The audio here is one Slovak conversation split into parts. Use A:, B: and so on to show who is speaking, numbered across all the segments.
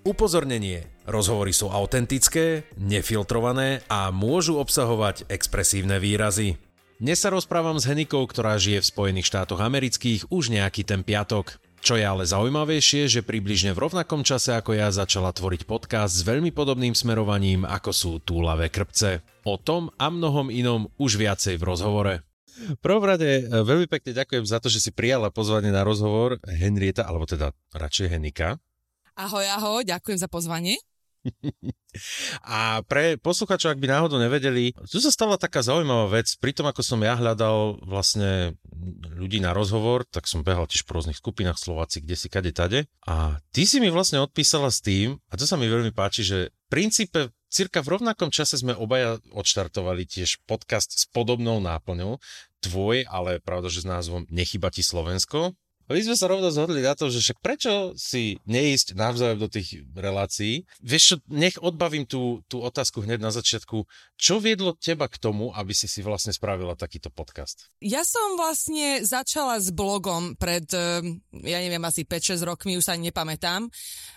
A: Upozornenie. Rozhovory sú autentické, nefiltrované a môžu obsahovať expresívne výrazy. Dnes sa rozprávam s Henikou, ktorá žije v Spojených štátoch amerických už nejaký ten piatok. Čo je ale zaujímavejšie, že približne v rovnakom čase ako ja začala tvoriť podcast s veľmi podobným smerovaním ako sú túlavé krpce. O tom a mnohom inom už viacej v rozhovore. Prvom rade e, veľmi pekne ďakujem za to, že si prijala pozvanie na rozhovor Henrieta, alebo teda radšej Henika.
B: Ahoj, ahoj, ďakujem za pozvanie.
A: A pre posluchačov, ak by náhodou nevedeli, tu sa stala taká zaujímavá vec. Pri tom, ako som ja hľadal vlastne ľudí na rozhovor, tak som behal tiež po rôznych skupinách Slováci, kde si, kade, tade. A ty si mi vlastne odpísala s tým, a to sa mi veľmi páči, že v princípe cirka v rovnakom čase sme obaja odštartovali tiež podcast s podobnou náplňou. Tvoj, ale pravda, že s názvom Nechyba ti Slovensko my sme sa rovno zhodli na to, že však prečo si neísť navzájom do tých relácií. Vieš čo, nech odbavím tú, tú otázku hneď na začiatku. Čo viedlo teba k tomu, aby si si vlastne spravila takýto podcast?
B: Ja som vlastne začala s blogom pred, eh, ja neviem, asi 5-6 rokmi, už sa ani nepamätám,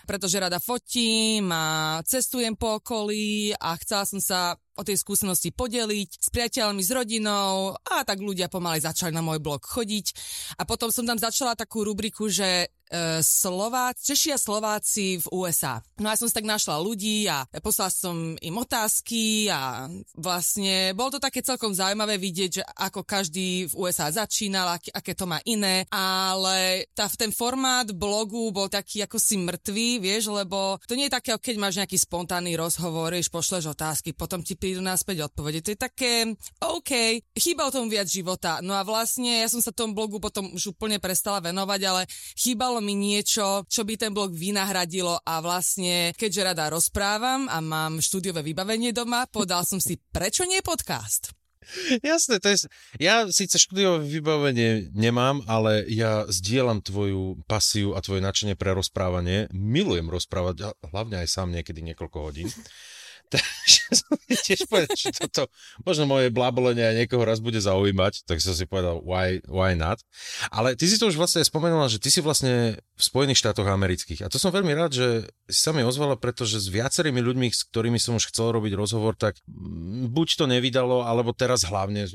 B: pretože rada fotím a cestujem po okolí a chcela som sa o tej skúsenosti podeliť s priateľmi, s rodinou a tak ľudia pomaly začali na môj blog chodiť. A potom som tam začala takú rubriku, že e, Slováci, Češi a Slováci v USA. No ja som si tak našla ľudí a poslala som im otázky a vlastne bolo to také celkom zaujímavé vidieť, že ako každý v USA začínal, aké, aké to má iné, ale tá, ten formát blogu bol taký ako si mŕtvý, vieš, lebo to nie je také, keď máš nejaký spontánny rozhovor, vieš, pošleš otázky, potom ti prídu naspäť odpovede. To je také, OK, chýbalo tomu viac života. No a vlastne ja som sa tomu blogu potom už úplne prestala venovať, ale chýbalo mi niečo, čo by ten blog vynahradilo a vlastne, keďže rada rozprávam a mám štúdiové vybavenie doma, podal som si, prečo nie podcast?
A: Jasné, to je, ja síce štúdiové vybavenie nemám, ale ja zdieľam tvoju pasiu a tvoje nadšenie pre rozprávanie. Milujem rozprávať, hlavne aj sám niekedy niekoľko hodín. Takže tiež povedal, že toto, možno moje blabolenie aj niekoho raz bude zaujímať, tak som si povedal, why, why not? Ale ty si to už vlastne spomenula, že ty si vlastne v Spojených štátoch amerických. A to som veľmi rád, že si sa mi ozvala, pretože s viacerými ľuďmi, s ktorými som už chcel robiť rozhovor, tak buď to nevydalo, alebo teraz hlavne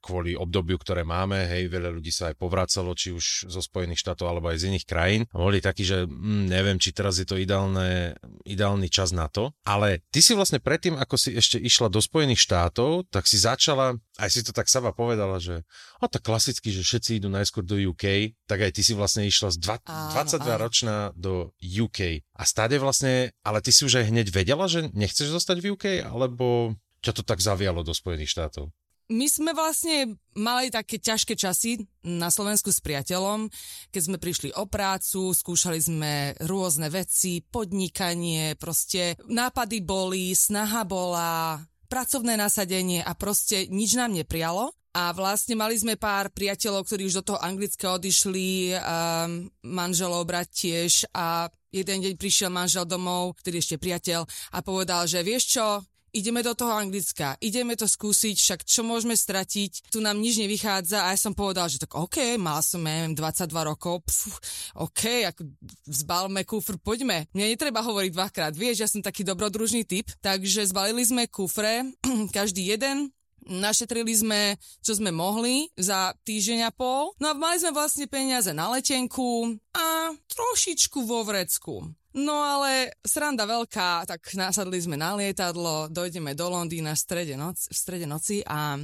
A: kvôli obdobiu, ktoré máme, hej, veľa ľudí sa aj povracalo, či už zo Spojených štátov alebo aj z iných krajín. A boli takí, že hm, neviem, či teraz je to ideálne, ideálny čas na to. Ale ty si vlastne predtým, ako si ešte išla do Spojených štátov, tak si začala, aj si to tak sama povedala, že a tak klasicky, že všetci idú najskôr do UK, tak aj ty si vlastne išla z dva, 22 ročná do UK. A stáde vlastne, ale ty si už aj hneď vedela, že nechceš zostať v UK, alebo ťa to tak zavialo do Spojených štátov?
B: My sme vlastne mali také ťažké časy na Slovensku s priateľom, keď sme prišli o prácu, skúšali sme rôzne veci, podnikanie, proste nápady boli, snaha bola, pracovné nasadenie a proste nič nám neprijalo. A vlastne mali sme pár priateľov, ktorí už do toho anglické odišli, um, manželov brať tiež a jeden deň prišiel manžel domov, ktorý ešte priateľ a povedal, že vieš čo, ideme do toho Anglicka, ideme to skúsiť, však čo môžeme stratiť, tu nám nič nevychádza a ja som povedal, že tak OK, mal som, ja neviem, 22 rokov, pf, OK, ako zbalme kufr, poďme. Mne netreba hovoriť dvakrát, vieš, ja som taký dobrodružný typ, takže zbalili sme kufre, každý jeden, Našetrili sme, čo sme mohli za týždeň a pol. No a mali sme vlastne peniaze na letenku a trošičku vo vrecku. No ale sranda veľká, tak nasadli sme na lietadlo, dojdeme do Londýna v strede, noci, v strede noci a e,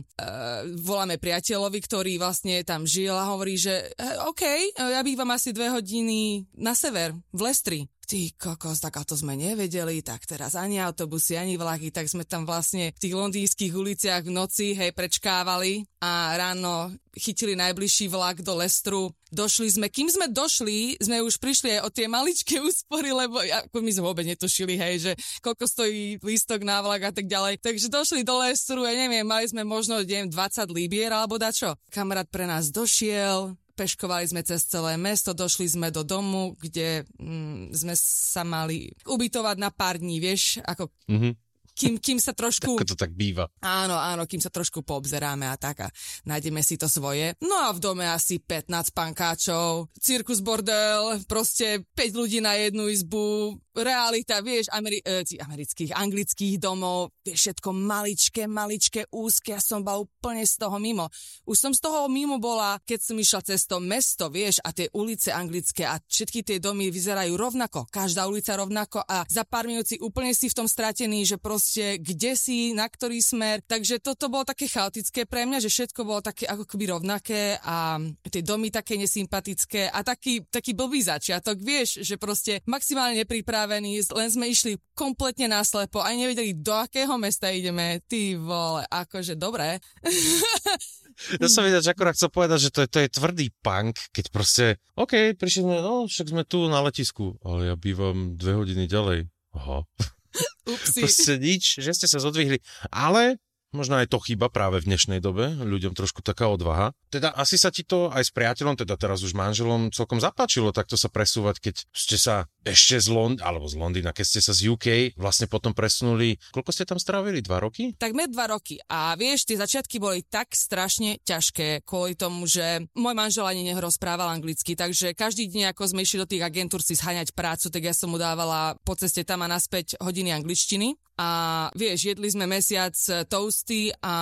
B: voláme priateľovi, ktorý vlastne tam žil a hovorí, že e, OK, ja bývam asi dve hodiny na sever, v Lestri. Ty kokos, tak a to sme nevedeli, tak teraz ani autobusy, ani vlaky, tak sme tam vlastne v tých londýnskych uliciach v noci, hej, prečkávali a ráno chytili najbližší vlak do Lestru. Došli sme, kým sme došli, sme už prišli aj o tie maličké úspory, lebo ako my sme vôbec netušili, hej, že koľko stojí lístok na vlak a tak ďalej. Takže došli do Lestru, ja neviem, mali sme možno, neviem, 20 libier alebo dačo. Kamarát pre nás došiel, peškovali sme cez celé mesto, došli sme do domu, kde mm, sme sa mali ubytovať na pár dní, vieš, ako... Mm-hmm kým, kým sa trošku...
A: Ako to tak býva.
B: Áno, áno, kým sa trošku poobzeráme a tak a nájdeme si to svoje. No a v dome asi 15 pankáčov, cirkus bordel, proste 5 ľudí na jednu izbu, realita, vieš, Ameri- e, amerických, anglických domov, vieš, všetko maličké, maličké, úzke, ja som bola úplne z toho mimo. Už som z toho mimo bola, keď som išla cez to mesto, vieš, a tie ulice anglické a všetky tie domy vyzerajú rovnako, každá ulica rovnako a za pár minút si úplne si v tom stratený, že proste kde si, na ktorý smer, takže toto bolo také chaotické pre mňa, že všetko bolo také ako keby rovnaké a tie domy také nesympatické a taký, taký blbý začiatok, vieš, že proste maximálne nepripravený len sme išli kompletne náslepo, aj nevedeli, do akého mesta ideme. Ty vole, akože dobré.
A: Ja som že akorát chcel povedať, že to je, to je tvrdý punk, keď proste, OK, prišli sme, no však sme tu na letisku, ale ja bývam dve hodiny ďalej. Aha.
B: Upsi.
A: proste nič, že ste sa zodvihli. Ale Možno aj to chyba práve v dnešnej dobe, ľuďom trošku taká odvaha. Teda asi sa ti to aj s priateľom, teda teraz už manželom, celkom zapáčilo takto sa presúvať, keď ste sa ešte z Lond alebo z Londýna, keď ste sa z UK vlastne potom presunuli. Koľko ste tam strávili? Dva roky?
B: Takmer dva roky. A vieš, tie začiatky boli tak strašne ťažké kvôli tomu, že môj manžel ani nerozprával anglicky, takže každý deň, ako sme išli do tých agentúr si zhaňať prácu, tak ja som mu dávala po ceste tam a naspäť hodiny angličtiny. A vieš, jedli sme mesiac toasty a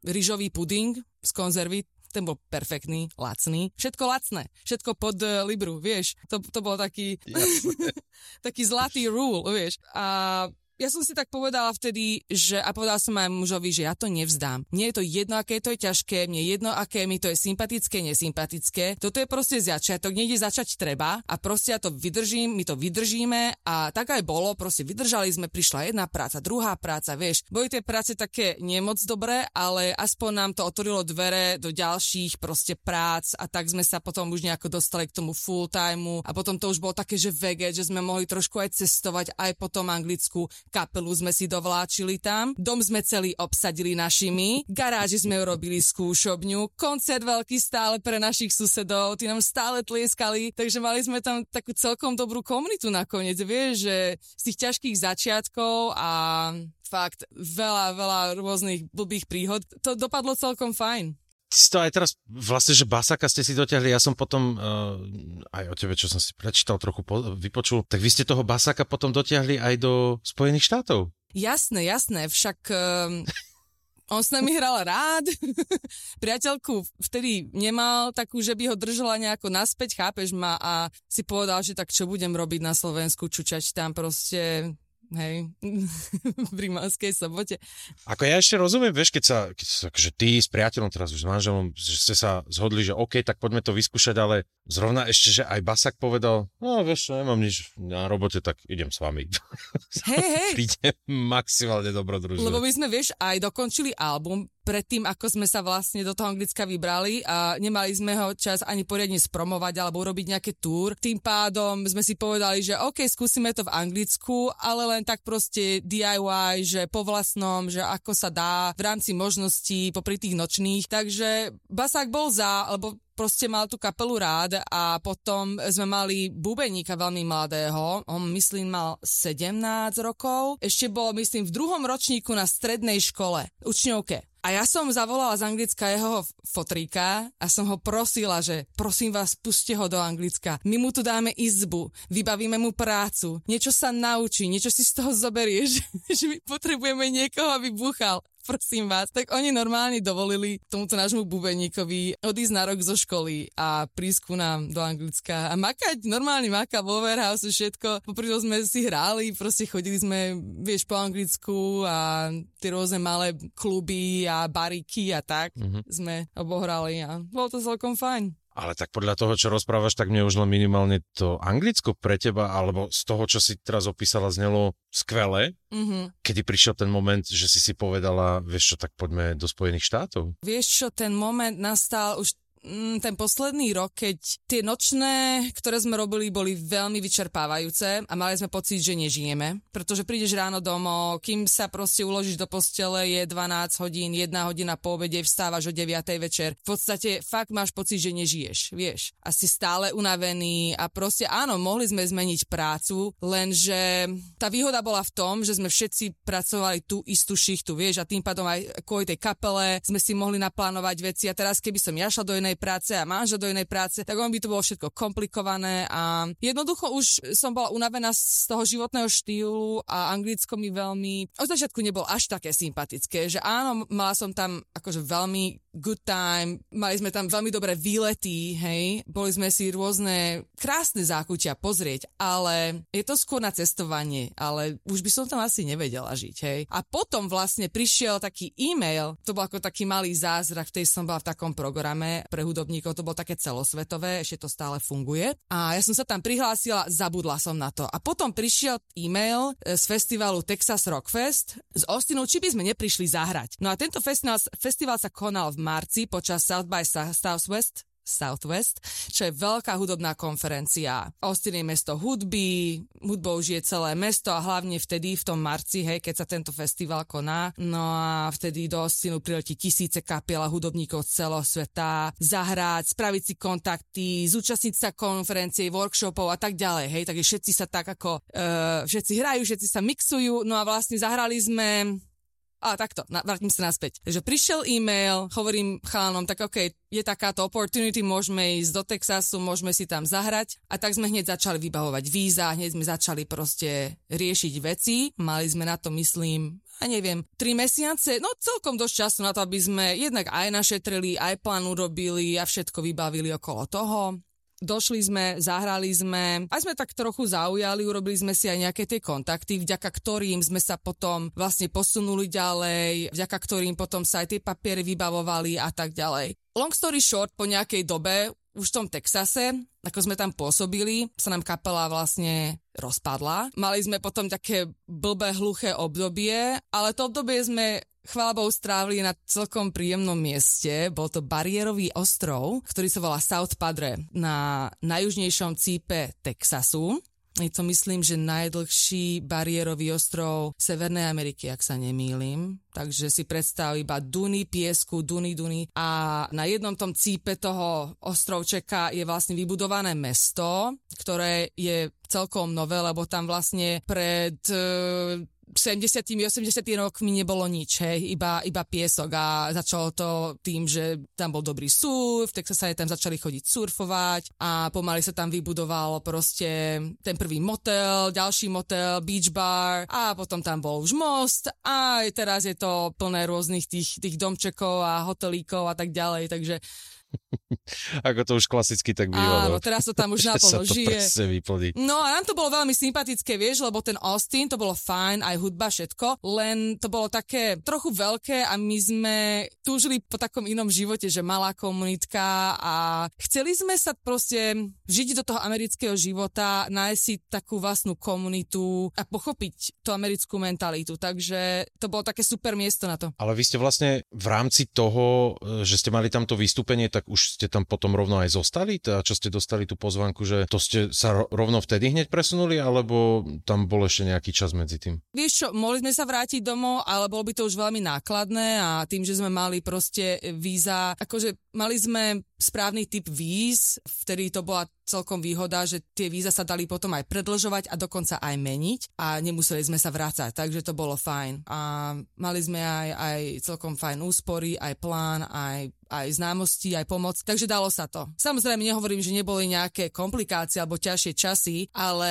B: rýžový puding z konzervy, ten bol perfektný, lacný. Všetko lacné, všetko pod uh, Libru, vieš. To, to bol taký, taký zlatý rule, vieš. A ja som si tak povedala vtedy, že a povedala som aj mužovi, že ja to nevzdám. Nie je to jedno, aké to je ťažké, mne jedno, aké mi to je sympatické, nesympatické. Toto je proste začiatok, niekde začať treba a proste ja to vydržím, my to vydržíme a tak aj bolo, proste vydržali sme, prišla jedna práca, druhá práca, vieš. Boli tie práce také nemoc dobré, ale aspoň nám to otvorilo dvere do ďalších proste prác a tak sme sa potom už nejako dostali k tomu full timeu a potom to už bolo také, že vege, že sme mohli trošku aj cestovať aj po tom Anglicku, kapelu sme si dovláčili tam, dom sme celý obsadili našimi, garáži sme urobili skúšobňu, koncert veľký stále pre našich susedov, tí nám stále tlieskali, takže mali sme tam takú celkom dobrú komunitu nakoniec, vieš, že z tých ťažkých začiatkov a fakt veľa, veľa rôznych blbých príhod, to dopadlo celkom fajn
A: to aj teraz, vlastne, že Basaka ste si dotiahli, ja som potom, uh, aj o tebe, čo som si prečítal, trochu po, vypočul, tak vy ste toho Basaka potom dotiahli aj do Spojených štátov.
B: Jasné, jasné, však... Um... On s nami hral rád, priateľku vtedy nemal takú, že by ho držala nejako naspäť, chápeš ma? A si povedal, že tak čo budem robiť na Slovensku, čučať tam proste hej, v rimánskej sobote.
A: Ako ja ešte rozumiem, vieš, keď sa, keď sa že ty s priateľom, teraz už s manželom, že ste sa zhodli, že OK, tak poďme to vyskúšať, ale zrovna ešte, že aj Basak povedal, no vieš, nemám nič na robote, tak idem s vami.
B: Hej, hej.
A: Príde maximálne dobrodružné.
B: Lebo my sme, vieš, aj dokončili album, predtým, ako sme sa vlastne do toho Anglicka vybrali a nemali sme ho čas ani poriadne spromovať alebo urobiť nejaké túr. Tým pádom sme si povedali, že OK, skúsime to v Anglicku, ale len tak proste DIY, že po vlastnom, že ako sa dá v rámci možností popri tých nočných. Takže Basák bol za, lebo proste mal tú kapelu rád a potom sme mali bubeníka veľmi mladého, on myslím mal 17 rokov, ešte bol myslím v druhom ročníku na strednej škole, učňovke. A ja som zavolala z Anglicka jeho fotríka a som ho prosila, že prosím vás, puste ho do Anglicka. My mu tu dáme izbu, vybavíme mu prácu, niečo sa naučí, niečo si z toho zoberieš, že my potrebujeme niekoho, aby buchal prosím vás. Tak oni normálne dovolili tomuto nášmu bubeníkovi odísť na rok zo školy a prísť ku nám do Anglicka a makať, normálne maka vo warehouse, všetko. Popri sme si hráli, proste chodili sme, vieš, po Anglicku a tie rôzne malé kluby a bariky a tak mm-hmm. sme obohrali a bolo to celkom fajn.
A: Ale tak podľa toho, čo rozprávaš, tak mne už len minimálne to anglicko pre teba, alebo z toho, čo si teraz opísala, znelo skvelé. Mm-hmm. Kedy prišiel ten moment, že si si povedala, vieš čo, tak poďme do Spojených štátov?
B: Vieš čo, ten moment nastal už ten posledný rok, keď tie nočné, ktoré sme robili, boli veľmi vyčerpávajúce a mali sme pocit, že nežijeme, pretože prídeš ráno domov, kým sa proste uložíš do postele, je 12 hodín, 1 hodina po obede, vstávaš o 9 večer. V podstate fakt máš pocit, že nežiješ, vieš. A si stále unavený a proste áno, mohli sme zmeniť prácu, lenže tá výhoda bola v tom, že sme všetci pracovali tú istú šichtu, vieš, a tým pádom aj kvôli tej kapele sme si mohli naplánovať veci a teraz keby som ja šla do inej inej práce a manžel do inej práce, tak on by to bolo všetko komplikované a jednoducho už som bola unavená z toho životného štýlu a anglicko mi veľmi, od začiatku nebol až také sympatické, že áno, mala som tam akože veľmi good time, mali sme tam veľmi dobré výlety, hej, boli sme si rôzne krásne zákutia pozrieť, ale je to skôr na cestovanie, ale už by som tam asi nevedela žiť, hej. A potom vlastne prišiel taký e-mail, to bol ako taký malý zázrak, v tej som bola v takom programe pre hudobníkov, to bolo také celosvetové, ešte to stále funguje. A ja som sa tam prihlásila, zabudla som na to. A potom prišiel e-mail e, z festivalu Texas Rockfest z Austinu, či by sme neprišli zahrať. No a tento festival, festival sa konal v marci počas South by Southwest Southwest, čo je veľká hudobná konferencia. Austin je mesto hudby, hudbou žije celé mesto a hlavne vtedy v tom marci, hej, keď sa tento festival koná. No a vtedy do Austinu priletí tisíce kapiel a hudobníkov z celého sveta, zahrať, spraviť si kontakty, zúčastniť sa konferencie, workshopov a tak ďalej, hej, takže všetci sa tak ako, uh, všetci hrajú, všetci sa mixujú, no a vlastne zahrali sme a takto, na, vrátim sa naspäť. Takže prišiel e-mail, hovorím chalanom, tak OK, je takáto opportunity, môžeme ísť do Texasu, môžeme si tam zahrať. A tak sme hneď začali vybavovať víza, hneď sme začali proste riešiť veci. Mali sme na to, myslím, a neviem, tri mesiace, no celkom dosť času na to, aby sme jednak aj našetrili, aj plán urobili a všetko vybavili okolo toho došli sme, zahrali sme, aj sme tak trochu zaujali, urobili sme si aj nejaké tie kontakty, vďaka ktorým sme sa potom vlastne posunuli ďalej, vďaka ktorým potom sa aj tie papiere vybavovali a tak ďalej. Long story short, po nejakej dobe už v tom Texase, ako sme tam pôsobili, sa nám kapela vlastne rozpadla. Mali sme potom také blbé, hluché obdobie, ale to obdobie sme chvála Bohu strávili na celkom príjemnom mieste. Bol to bariérový ostrov, ktorý sa volá South Padre na najjužnejšom cípe Texasu. Je to myslím, že najdlhší bariérový ostrov Severnej Ameriky, ak sa nemýlim. Takže si predstav iba duny piesku, duny, duny. A na jednom tom cípe toho ostrovčeka je vlastne vybudované mesto, ktoré je celkom nové, lebo tam vlastne pred 70 80 rokmi nebolo nič, hej, iba, iba piesok a začalo to tým, že tam bol dobrý surf, sa aj tam začali chodiť surfovať a pomaly sa tam vybudoval proste ten prvý motel, ďalší motel, beach bar a potom tam bol už most a teraz je to plné rôznych tých, tých domčekov a hotelíkov a tak ďalej, takže
A: Ako to už klasicky tak býva.
B: Áno, no. teraz to tam už naplno žije. No a nám to bolo veľmi sympatické, vieš, lebo ten Austin, to bolo fajn, aj hudba, všetko, len to bolo také trochu veľké a my sme túžili po takom inom živote, že malá komunitka a chceli sme sa proste žiť do toho amerického života, nájsť si takú vlastnú komunitu a pochopiť tú americkú mentalitu, takže to bolo také super miesto na to.
A: Ale vy ste vlastne v rámci toho, že ste mali tamto vystúpenie, tak tak už ste tam potom rovno aj zostali? A čo ste dostali tú pozvanku, že to ste sa rovno vtedy hneď presunuli, alebo tam bol ešte nejaký čas medzi tým?
B: Vieš čo, mohli sme sa vrátiť domov, ale bolo by to už veľmi nákladné a tým, že sme mali proste víza, akože mali sme správny typ víz, vtedy to bola celkom výhoda, že tie víza sa dali potom aj predlžovať a dokonca aj meniť a nemuseli sme sa vrácať, takže to bolo fajn. A mali sme aj, aj celkom fajn úspory, aj plán, aj aj známosti, aj pomoc, takže dalo sa to. Samozrejme nehovorím, že neboli nejaké komplikácie alebo ťažšie časy, ale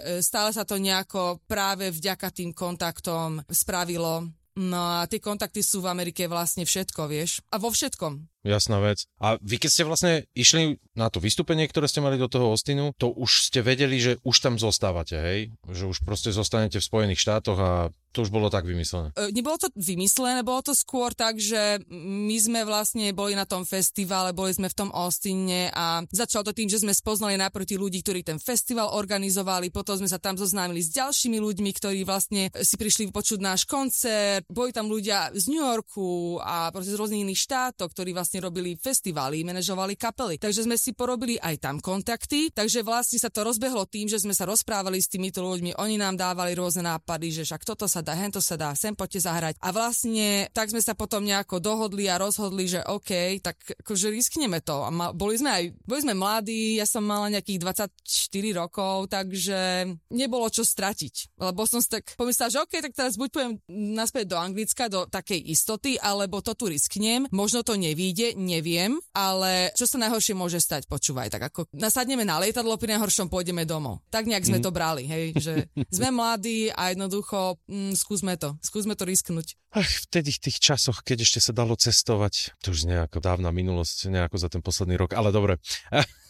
B: e, stále sa to nejako práve vďaka tým kontaktom spravilo No a tie kontakty sú v Amerike vlastne všetko, vieš. A vo všetkom.
A: Jasná vec. A vy keď ste vlastne išli na to vystúpenie, ktoré ste mali do toho Austinu, to už ste vedeli, že už tam zostávate, hej? Že už proste zostanete v Spojených štátoch a to už bolo tak vymyslené.
B: E, nebolo to vymyslené, bolo to skôr tak, že my sme vlastne boli na tom festivale, boli sme v tom Austine a začalo to tým, že sme spoznali najprv tí ľudí, ktorí ten festival organizovali, potom sme sa tam zoznámili s ďalšími ľuďmi, ktorí vlastne si prišli počuť náš koncert, boli tam ľudia z New Yorku a proste z rôznych iných štátov, ktorí vlastne robili festivaly, manažovali kapely. Takže sme si porobili aj tam kontakty, takže vlastne sa to rozbehlo tým, že sme sa rozprávali s týmito ľuďmi, oni nám dávali rôzne nápady, že však toto sa dá, hento sa dá, sem poďte zahrať. A vlastne tak sme sa potom nejako dohodli a rozhodli, že OK, tak akože riskneme to. A ma, boli sme aj, boli sme mladí, ja som mala nejakých 24 rokov, takže nebolo čo stratiť. Lebo som si tak pomyslela, že OK, tak teraz buď pojem naspäť do Anglicka, do takej istoty, alebo to tu risknem. Možno to nevíde, neviem, ale čo sa najhoršie môže stať, počúvaj, tak ako nasadneme na lietadlo, pri najhoršom pôjdeme domov. Tak nejak sme mm. to brali, hej, že sme mladí a jednoducho mm, skúsme to, skúsme to risknúť.
A: Ach, vtedy v tých časoch, keď ešte sa dalo cestovať, to už nejako dávna minulosť, nejako za ten posledný rok, ale dobre.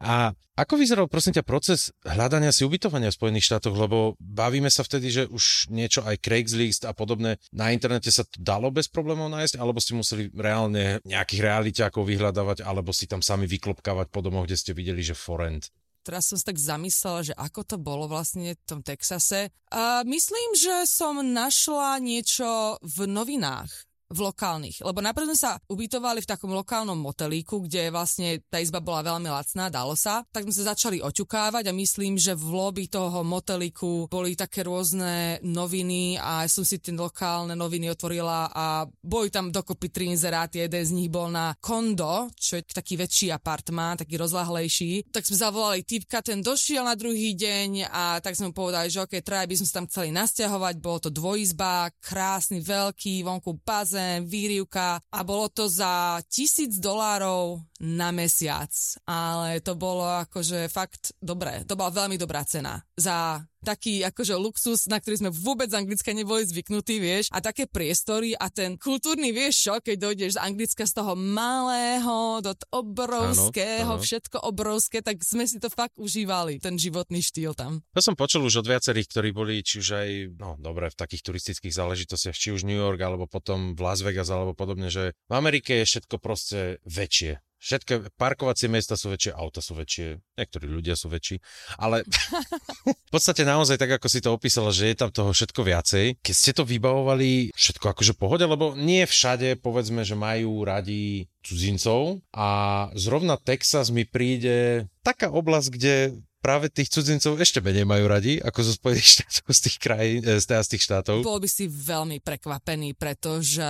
A: A ako vyzeral, prosím ťa, proces hľadania si ubytovania v Spojených štátoch, lebo bavíme sa vtedy, že už niečo aj Craigslist a podobné na internete sa to dalo bez problémov nájsť, alebo ste museli reálne nejakých realiťákov vyhľadávať, alebo si tam sami vyklopkávať po domoch, kde ste videli, že forent
B: teraz som sa tak zamyslela, že ako to bolo vlastne v tom Texase. A myslím, že som našla niečo v novinách v lokálnych. Lebo najprv sme sa ubytovali v takom lokálnom motelíku, kde vlastne tá izba bola veľmi lacná, dalo sa. Tak sme sa začali oťukávať a myslím, že v lobby toho motelíku boli také rôzne noviny a som si tie lokálne noviny otvorila a boli tam dokopy tri inzeráty. Jeden z nich bol na kondo, čo je taký väčší apartmán, taký rozlahlejší. Tak sme zavolali typka, ten došiel na druhý deň a tak sme mu povedali, že ok, traja by sme sa tam chceli nasťahovať, bolo to dvojizba, krásny, veľký, vonku bazén, bazén, výrivka a bolo to za tisíc dolárov na mesiac. Ale to bolo akože fakt dobré. To bola veľmi dobrá cena za taký akože luxus, na ktorý sme vôbec z Anglicka neboli zvyknutí, vieš, a také priestory a ten kultúrny, vieš čo, keď dojdeš z Anglicka z toho malého do obrovského, áno, áno. všetko obrovské, tak sme si to fakt užívali, ten životný štýl tam.
A: To som počul už od viacerých, ktorí boli či už aj, no dobre, v takých turistických záležitostiach, či už New York, alebo potom v Las Vegas, alebo podobne, že v Amerike je všetko proste väčšie Všetky parkovacie miesta sú väčšie, auta sú väčšie, niektorí ľudia sú väčší, ale v podstate naozaj tak, ako si to opísala, že je tam toho všetko viacej. Keď ste to vybavovali, všetko akože pohode, lebo nie všade, povedzme, že majú radi cudzincov a zrovna Texas mi príde taká oblasť, kde práve tých cudzincov ešte menej majú radi, ako zo Spojených štátov, z tých krajín, eh, z tých štátov.
B: Bol by si veľmi prekvapený, pretože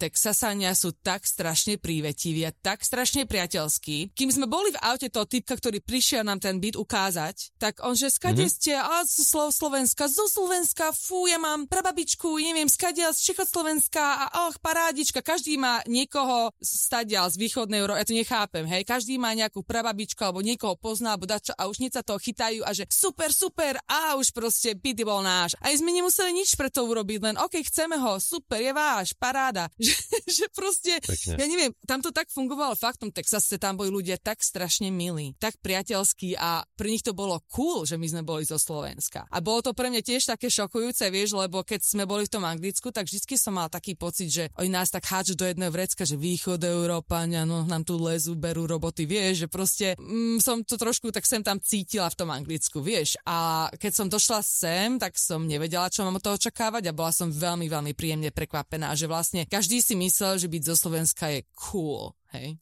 B: Texasania sú tak strašne prívetiví a tak strašne priateľskí. Kým sme boli v aute toho typka, ktorý prišiel nám ten byt ukázať, tak on, že skade mm-hmm. ste, a z Slovenska, zo Slovenska, fú, ja mám prababičku, neviem, skade z Čechoslovenska a och, parádička, každý má niekoho stadial z východnej Európy, ja to nechápem, hej, každý má nejakú prababičku alebo niekoho pozná, alebo dačo, a už sa toho chytajú a že super, super a už proste byt bol náš. A sme nemuseli nič pre to urobiť, len OK, chceme ho, super, je váš, paráda. že, že proste, Pekne. ja neviem, tam to tak fungovalo fakt v tom Texase, tam boli ľudia tak strašne milí, tak priateľskí a pre nich to bolo cool, že my sme boli zo Slovenska. A bolo to pre mňa tiež také šokujúce, vieš, lebo keď sme boli v tom Anglicku, tak vždy som mal taký pocit, že oni nás tak hádžu do jedného vrecka, že východ Európania, no nám tu lezu, berú roboty, vieš, že proste mm, som to trošku tak sem tam cítil cítila v tom Anglicku, vieš. A keď som došla sem, tak som nevedela, čo mám od toho očakávať a bola som veľmi, veľmi príjemne prekvapená, že vlastne každý si myslel, že byť zo Slovenska je cool, hej.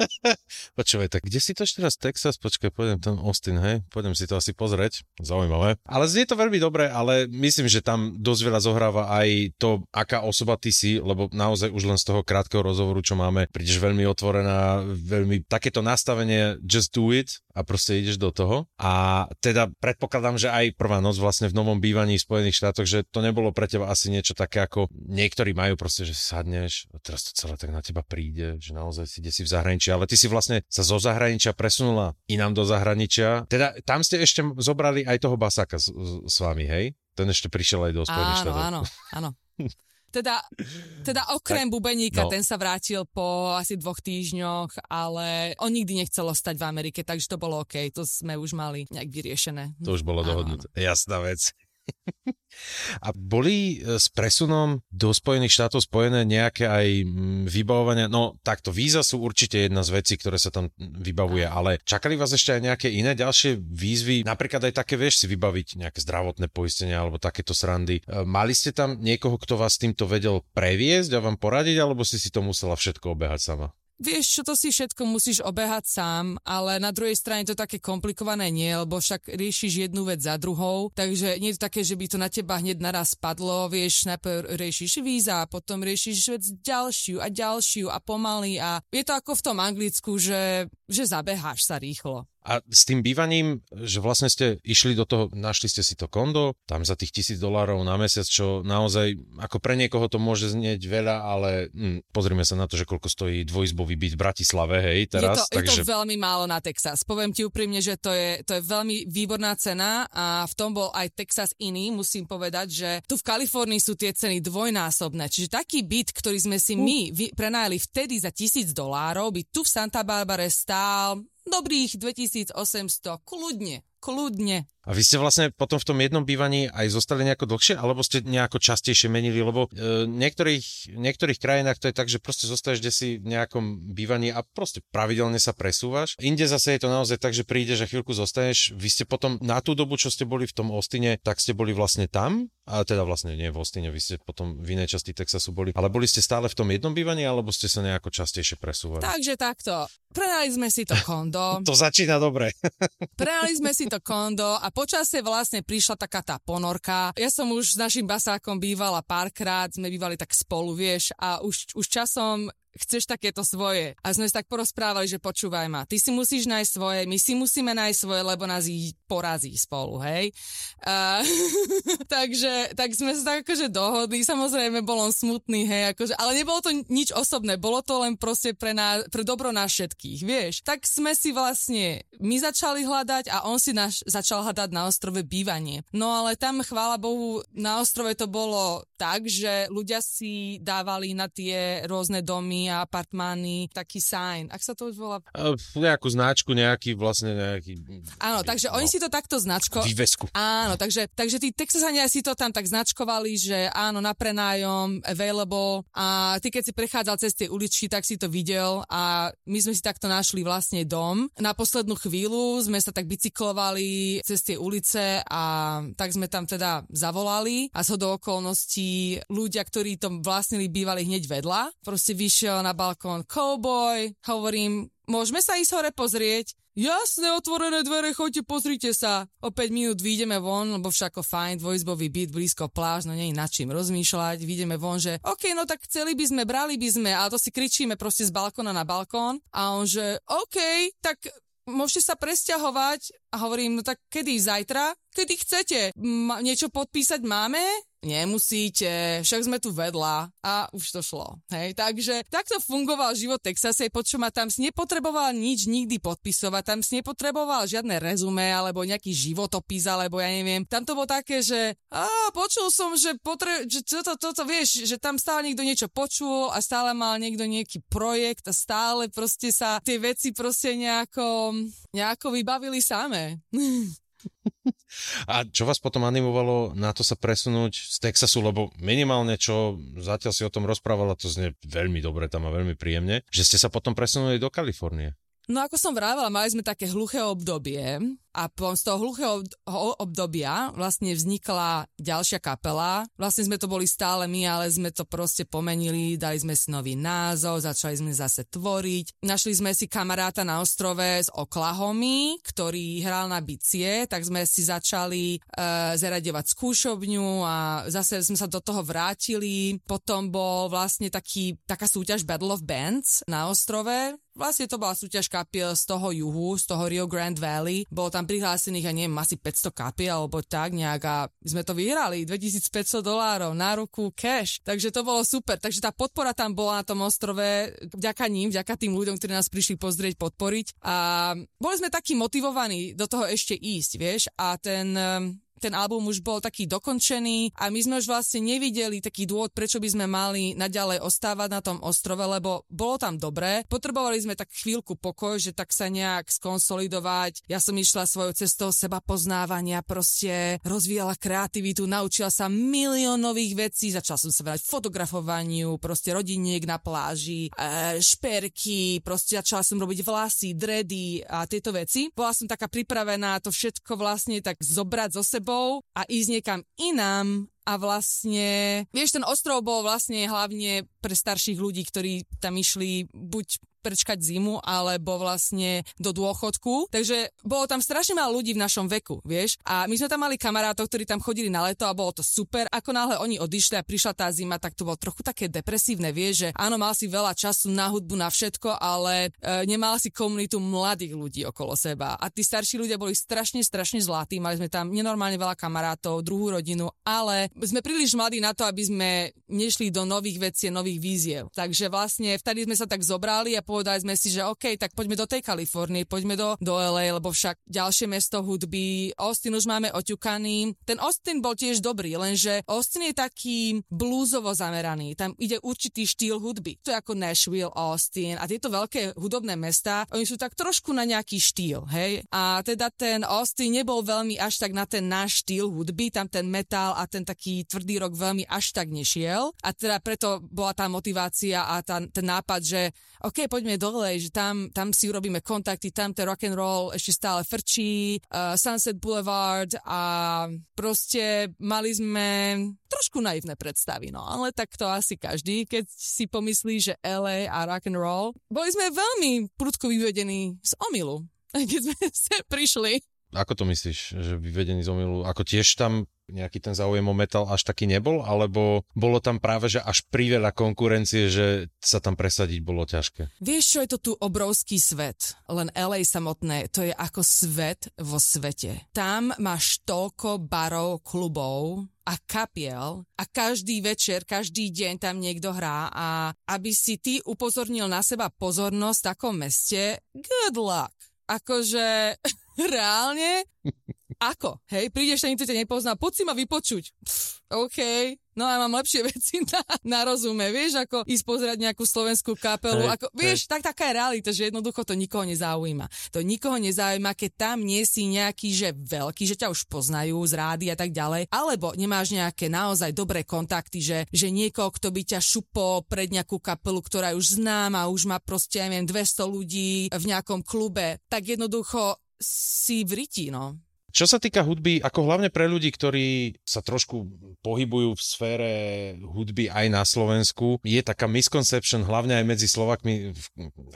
A: Počúvaj, tak kde si to ešte raz Texas? Počkaj, pôjdem tam Austin, hej? Pôjdem si to asi pozrieť. Zaujímavé. Ale znie to veľmi dobre, ale myslím, že tam dosť veľa zohráva aj to, aká osoba ty si, lebo naozaj už len z toho krátkeho rozhovoru, čo máme, prídeš veľmi otvorená, veľmi takéto nastavenie just do it a proste ideš do toho. A teda predpokladám, že aj prvá noc vlastne v novom bývaní v Spojených štátoch, že to nebolo pre teba asi niečo také, ako niektorí majú proste, že sadneš a teraz to celé tak na teba príde, že naozaj si ide si v zahraničí ale ty si vlastne sa zo zahraničia presunula inám do zahraničia. Teda tam ste ešte zobrali aj toho Basaka s, s vami, hej? Ten ešte prišiel aj do Spojených
B: štátov. Áno, áno, áno. Teda, teda okrem tak, bubeníka, no. ten sa vrátil po asi dvoch týždňoch, ale on nikdy nechcel ostať v Amerike, takže to bolo OK, to sme už mali nejak vyriešené.
A: To už bolo dohodnuté. Jasná vec. A boli e, s presunom do Spojených štátov spojené nejaké aj mm, vybavovania? No takto, víza sú určite jedna z vecí, ktoré sa tam vybavuje, ale čakali vás ešte aj nejaké iné ďalšie výzvy? Napríklad aj také, vieš, si vybaviť nejaké zdravotné poistenie alebo takéto srandy. E, mali ste tam niekoho, kto vás týmto vedel previesť a vám poradiť, alebo si si to musela všetko obehať sama?
B: Vieš, čo to si všetko musíš obehať sám, ale na druhej strane to také komplikované nie, lebo však riešiš jednu vec za druhou, takže nie je to také, že by to na teba hneď naraz padlo, vieš, najprv riešiš víza, potom riešiš vec ďalšiu a ďalšiu a pomaly. A je to ako v tom anglicku, že, že zabeháš sa rýchlo.
A: A s tým bývaním, že vlastne ste išli do toho, našli ste si to kondo, tam za tých tisíc dolárov na mesiac, čo naozaj, ako pre niekoho to môže znieť veľa, ale hm, pozrime sa na to, že koľko stojí dvojizbový byt v Bratislave, hej, teraz.
B: Je to, takže... je to veľmi málo na Texas. Poviem ti úprimne, že to je, to je veľmi výborná cena a v tom bol aj Texas iný, musím povedať, že tu v Kalifornii sú tie ceny dvojnásobné. Čiže taký byt, ktorý sme si my prenajali vtedy za tisíc dolárov, by tu v Santa Barbare stál dobrých 2800, kľudne, kľudne.
A: A vy ste vlastne potom v tom jednom bývaní aj zostali nejako dlhšie, alebo ste nejako častejšie menili, lebo e, niektorých, niektorých krajinách to je tak, že proste zostaješ kde si v nejakom bývaní a proste pravidelne sa presúvaš. Inde zase je to naozaj tak, že prídeš a chvíľku zostaneš. Vy ste potom na tú dobu, čo ste boli v tom Ostine, tak ste boli vlastne tam, a teda vlastne nie v Ostine, vy ste potom v inej časti Texasu boli, ale boli ste stále v tom jednom bývaní, alebo ste sa nejako častejšie presúvali?
B: Takže takto. Prenali sme si to kondo.
A: to začína dobre.
B: Prenali sme si to kondo a počasie vlastne prišla taká tá ponorka. Ja som už s našim basákom bývala párkrát, sme bývali tak spolu, vieš, a už, už časom chceš takéto svoje. A sme sa tak porozprávali, že počúvaj ma, ty si musíš nájsť svoje, my si musíme nájsť svoje, lebo nás ich porazí spolu, hej. Uh, takže tak sme sa tak akože dohodli, samozrejme bol on smutný, hej, akože, ale nebolo to nič osobné, bolo to len proste pre, ná, pre dobro nás všetkých, vieš. Tak sme si vlastne, my začali hľadať a on si naš, začal hľadať na ostrove bývanie. No ale tam, chvála Bohu, na ostrove to bolo tak, že ľudia si dávali na tie rôzne domy a apartmány, taký sign. Ak sa to už volá?
A: Uh, nejakú značku, nejaký vlastne nejaký...
B: Áno, takže no, oni si to takto značko...
A: Vývesku.
B: Áno, takže, takže tí Texasania si to tam tak značkovali, že áno, na prenájom, available a ty keď si prechádzal cez tie uličky, tak si to videl a my sme si takto našli vlastne dom. Na poslednú chvíľu sme sa tak bicyklovali cez tie ulice a tak sme tam teda zavolali a z do okolností ľudia, ktorí to vlastnili, bývali hneď vedľa. Proste vyšiel na balkón cowboy, hovorím, môžeme sa ísť hore pozrieť? Jasné, otvorené dvere, choďte, pozrite sa. O 5 minút vyjdeme von, lebo všako fajn, dvojizbový byt, blízko pláž, no nie je nad čím rozmýšľať. Vyjdeme von, že OK, no tak chceli by sme, brali by sme, ale to si kričíme proste z balkóna na balkón. A on, že OK, tak môžete sa presťahovať a hovorím, no tak kedy, zajtra? Kedy chcete? Ma, niečo podpísať máme? Nemusíte, však sme tu vedľa a už to šlo. Hej, takže takto fungoval život Texase, počo ma tam si nepotreboval nič nikdy podpisovať, tam si nepotreboval žiadne rezume alebo nejaký životopis, alebo ja neviem. Tam to bolo také, že a počul som, že, potre- že toto, toto, vieš, že tam stále niekto niečo počul a stále mal niekto nejaký projekt a stále proste sa tie veci proste nejako, nejako vybavili samé.
A: A čo vás potom animovalo na to sa presunúť z Texasu, lebo minimálne čo zatiaľ si o tom rozprávala, to znie veľmi dobre tam a veľmi príjemne, že ste sa potom presunuli do Kalifornie.
B: No ako som vravela, mali sme také hluché obdobie a z toho hluchého obdobia vlastne vznikla ďalšia kapela. Vlastne sme to boli stále my, ale sme to proste pomenili, dali sme si nový názov, začali sme zase tvoriť. Našli sme si kamaráta na ostrove z Oklahomy, ktorý hral na bicie, tak sme si začali uh, zaraďovať skúšobňu a zase sme sa do toho vrátili. Potom bol vlastne taký, taká súťaž Battle of Bands na ostrove, Vlastne to bola súťaž kapiel z toho juhu, z toho Rio Grande Valley. Bolo tam prihlásených, a neviem, asi 500 kapiel alebo tak nejak a sme to vyhrali. 2500 dolárov na ruku cash. Takže to bolo super. Takže tá podpora tam bola na tom ostrove vďaka ním, vďaka tým ľuďom, ktorí nás prišli pozrieť, podporiť. A boli sme takí motivovaní do toho ešte ísť, vieš. A ten ten album už bol taký dokončený a my sme už vlastne nevideli taký dôvod, prečo by sme mali naďalej ostávať na tom ostrove, lebo bolo tam dobré. Potrebovali sme tak chvíľku pokoj, že tak sa nejak skonsolidovať. Ja som išla svojou cestou seba poznávania, proste rozvíjala kreativitu, naučila sa milión nových vecí, začala som sa vedať fotografovaniu, proste rodiniek na pláži, e, šperky, proste začala som robiť vlasy, dredy a tieto veci. Bola som taká pripravená to všetko vlastne tak zobrať so sebou a ísť niekam inám a vlastne, vieš, ten ostrov bol vlastne hlavne pre starších ľudí, ktorí tam išli buď prečkať zimu, alebo vlastne do dôchodku. Takže bolo tam strašne málo ľudí v našom veku, vieš. A my sme tam mali kamarátov, ktorí tam chodili na leto a bolo to super. Ako náhle oni odišli a prišla tá zima, tak to bolo trochu také depresívne, vieš, že áno, mal si veľa času na hudbu, na všetko, ale e, nemal si komunitu mladých ľudí okolo seba. A tí starší ľudia boli strašne, strašne zlatí. Mali sme tam nenormálne veľa kamarátov, druhú rodinu, ale sme príliš mladí na to, aby sme nešli do nových vecí, nových víziev. Takže vlastne vtedy sme sa tak zobrali a povedali sme si, že OK, tak poďme do tej Kalifornie, poďme do, do LA, lebo však ďalšie mesto hudby, Austin už máme oťukaný. Ten Austin bol tiež dobrý, lenže Austin je taký blúzovo zameraný. Tam ide určitý štýl hudby. To je ako Nashville, Austin a tieto veľké hudobné mesta, oni sú tak trošku na nejaký štýl, hej? A teda ten Austin nebol veľmi až tak na ten náš štýl hudby, tam ten metal a ten taký tvrdý rok veľmi až tak nešiel. A teda preto bola tá motivácia a tá, ten nápad, že OK, poďme do LA, že tam, tam si urobíme kontakty, tam ten rock and roll ešte stále frčí, uh, Sunset Boulevard a proste mali sme trošku naivné predstavy, no ale tak to asi každý, keď si pomyslí, že LA a rock and roll. Boli sme veľmi prudko vyvedení z omilu, keď sme sa prišli.
A: Ako to myslíš, že vyvedení z omilu? Ako tiež tam nejaký ten záujem o metal až taký nebol, alebo bolo tam práve, že až priveľa konkurencie, že sa tam presadiť bolo ťažké?
B: Vieš, čo je to tu obrovský svet? Len LA samotné, to je ako svet vo svete. Tam máš toľko barov, klubov, a kapiel a každý večer, každý deň tam niekto hrá a aby si ty upozornil na seba pozornosť v takom meste, good luck. Akože reálne ako? Hej, prídeš, nikto ťa nepozná, poď si ma vypočuť. Pff, OK, no a mám lepšie veci na, na rozume, vieš, ako ísť pozerať nejakú slovenskú kapelu, hey, ako, vieš, hey. tak taká je realita, že jednoducho to nikoho nezaujíma. To nikoho nezaujíma, keď tam nie si nejaký, že veľký, že ťa už poznajú z rády a tak ďalej, alebo nemáš nejaké naozaj dobré kontakty, že, že niekoho, kto by ťa šupo pred nejakú kapelu, ktorá už známa, už má proste, ja neviem, 200 ľudí v nejakom klube, tak jednoducho si v riti, no.
A: Čo sa týka hudby, ako hlavne pre ľudí, ktorí sa trošku pohybujú v sfére hudby aj na Slovensku, je taká misconception hlavne aj medzi Slovakmi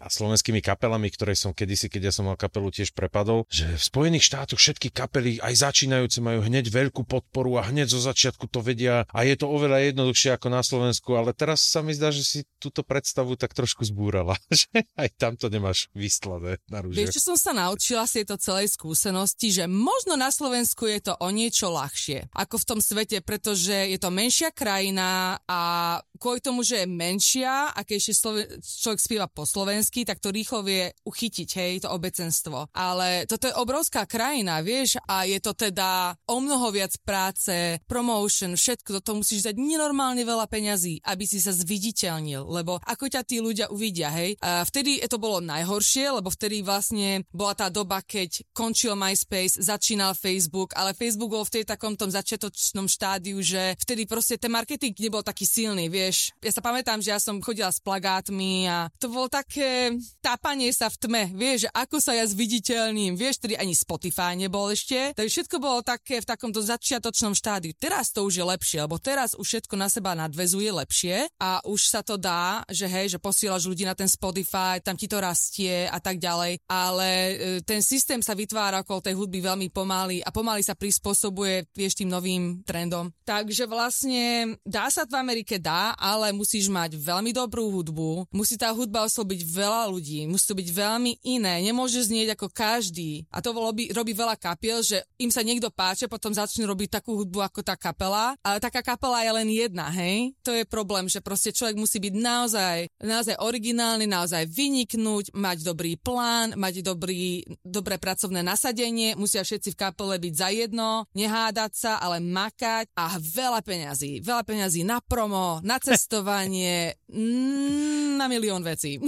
A: a slovenskými kapelami, ktoré som kedysi, keď ja som mal kapelu, tiež prepadol, že v Spojených štátoch všetky kapely, aj začínajúce, majú hneď veľkú podporu a hneď zo začiatku to vedia a je to oveľa jednoduchšie ako na Slovensku, ale teraz sa mi zdá, že si túto predstavu tak trošku zbúrala, že aj tam to nemáš vystlané na rúže.
B: Vieš, čo som sa naučila z tejto celej skúsenosti, že možno možno na Slovensku je to o niečo ľahšie ako v tom svete, pretože je to menšia krajina a kvôli tomu, že je menšia a keď ešte Sloven- človek spieva po slovensky, tak to rýchlo vie uchytiť, hej, to obecenstvo. Ale toto je obrovská krajina, vieš, a je to teda o mnoho viac práce, promotion, všetko, toto musíš dať nenormálne veľa peňazí, aby si sa zviditeľnil, lebo ako ťa tí ľudia uvidia, hej. A vtedy to bolo najhoršie, lebo vtedy vlastne bola tá doba, keď končil MySpace, začínal začínal Facebook, ale Facebook bol v tej takom tom začiatočnom štádiu, že vtedy proste ten marketing nebol taký silný, vieš. Ja sa pamätám, že ja som chodila s plagátmi a to bolo také tápanie sa v tme, vieš, že ako sa ja zviditeľným, vieš, tedy ani Spotify nebol ešte, takže všetko bolo také v takomto začiatočnom štádiu. Teraz to už je lepšie, lebo teraz už všetko na seba nadvezuje lepšie a už sa to dá, že hej, že posielaš ľudí na ten Spotify, tam ti to rastie a tak ďalej, ale e, ten systém sa vytvára okolo tej hudby veľmi po pomaly a pomaly sa prispôsobuje, vieš, tým novým trendom. Takže vlastne dá sa v Amerike dá, ale musíš mať veľmi dobrú hudbu, musí tá hudba oslobiť veľa ľudí, musí to byť veľmi iné, nemôže znieť ako každý. A to robí, robí veľa kapiel, že im sa niekto páče, potom začnú robiť takú hudbu ako tá kapela, ale taká kapela je len jedna, hej? To je problém, že proste človek musí byť naozaj, naozaj originálny, naozaj vyniknúť, mať dobrý plán, mať dobrý, dobré pracovné nasadenie, musia všetci v kapele byť za jedno, nehádať sa, ale makať a veľa peňazí. Veľa peňazí na promo, na cestovanie, mm, na milión vecí.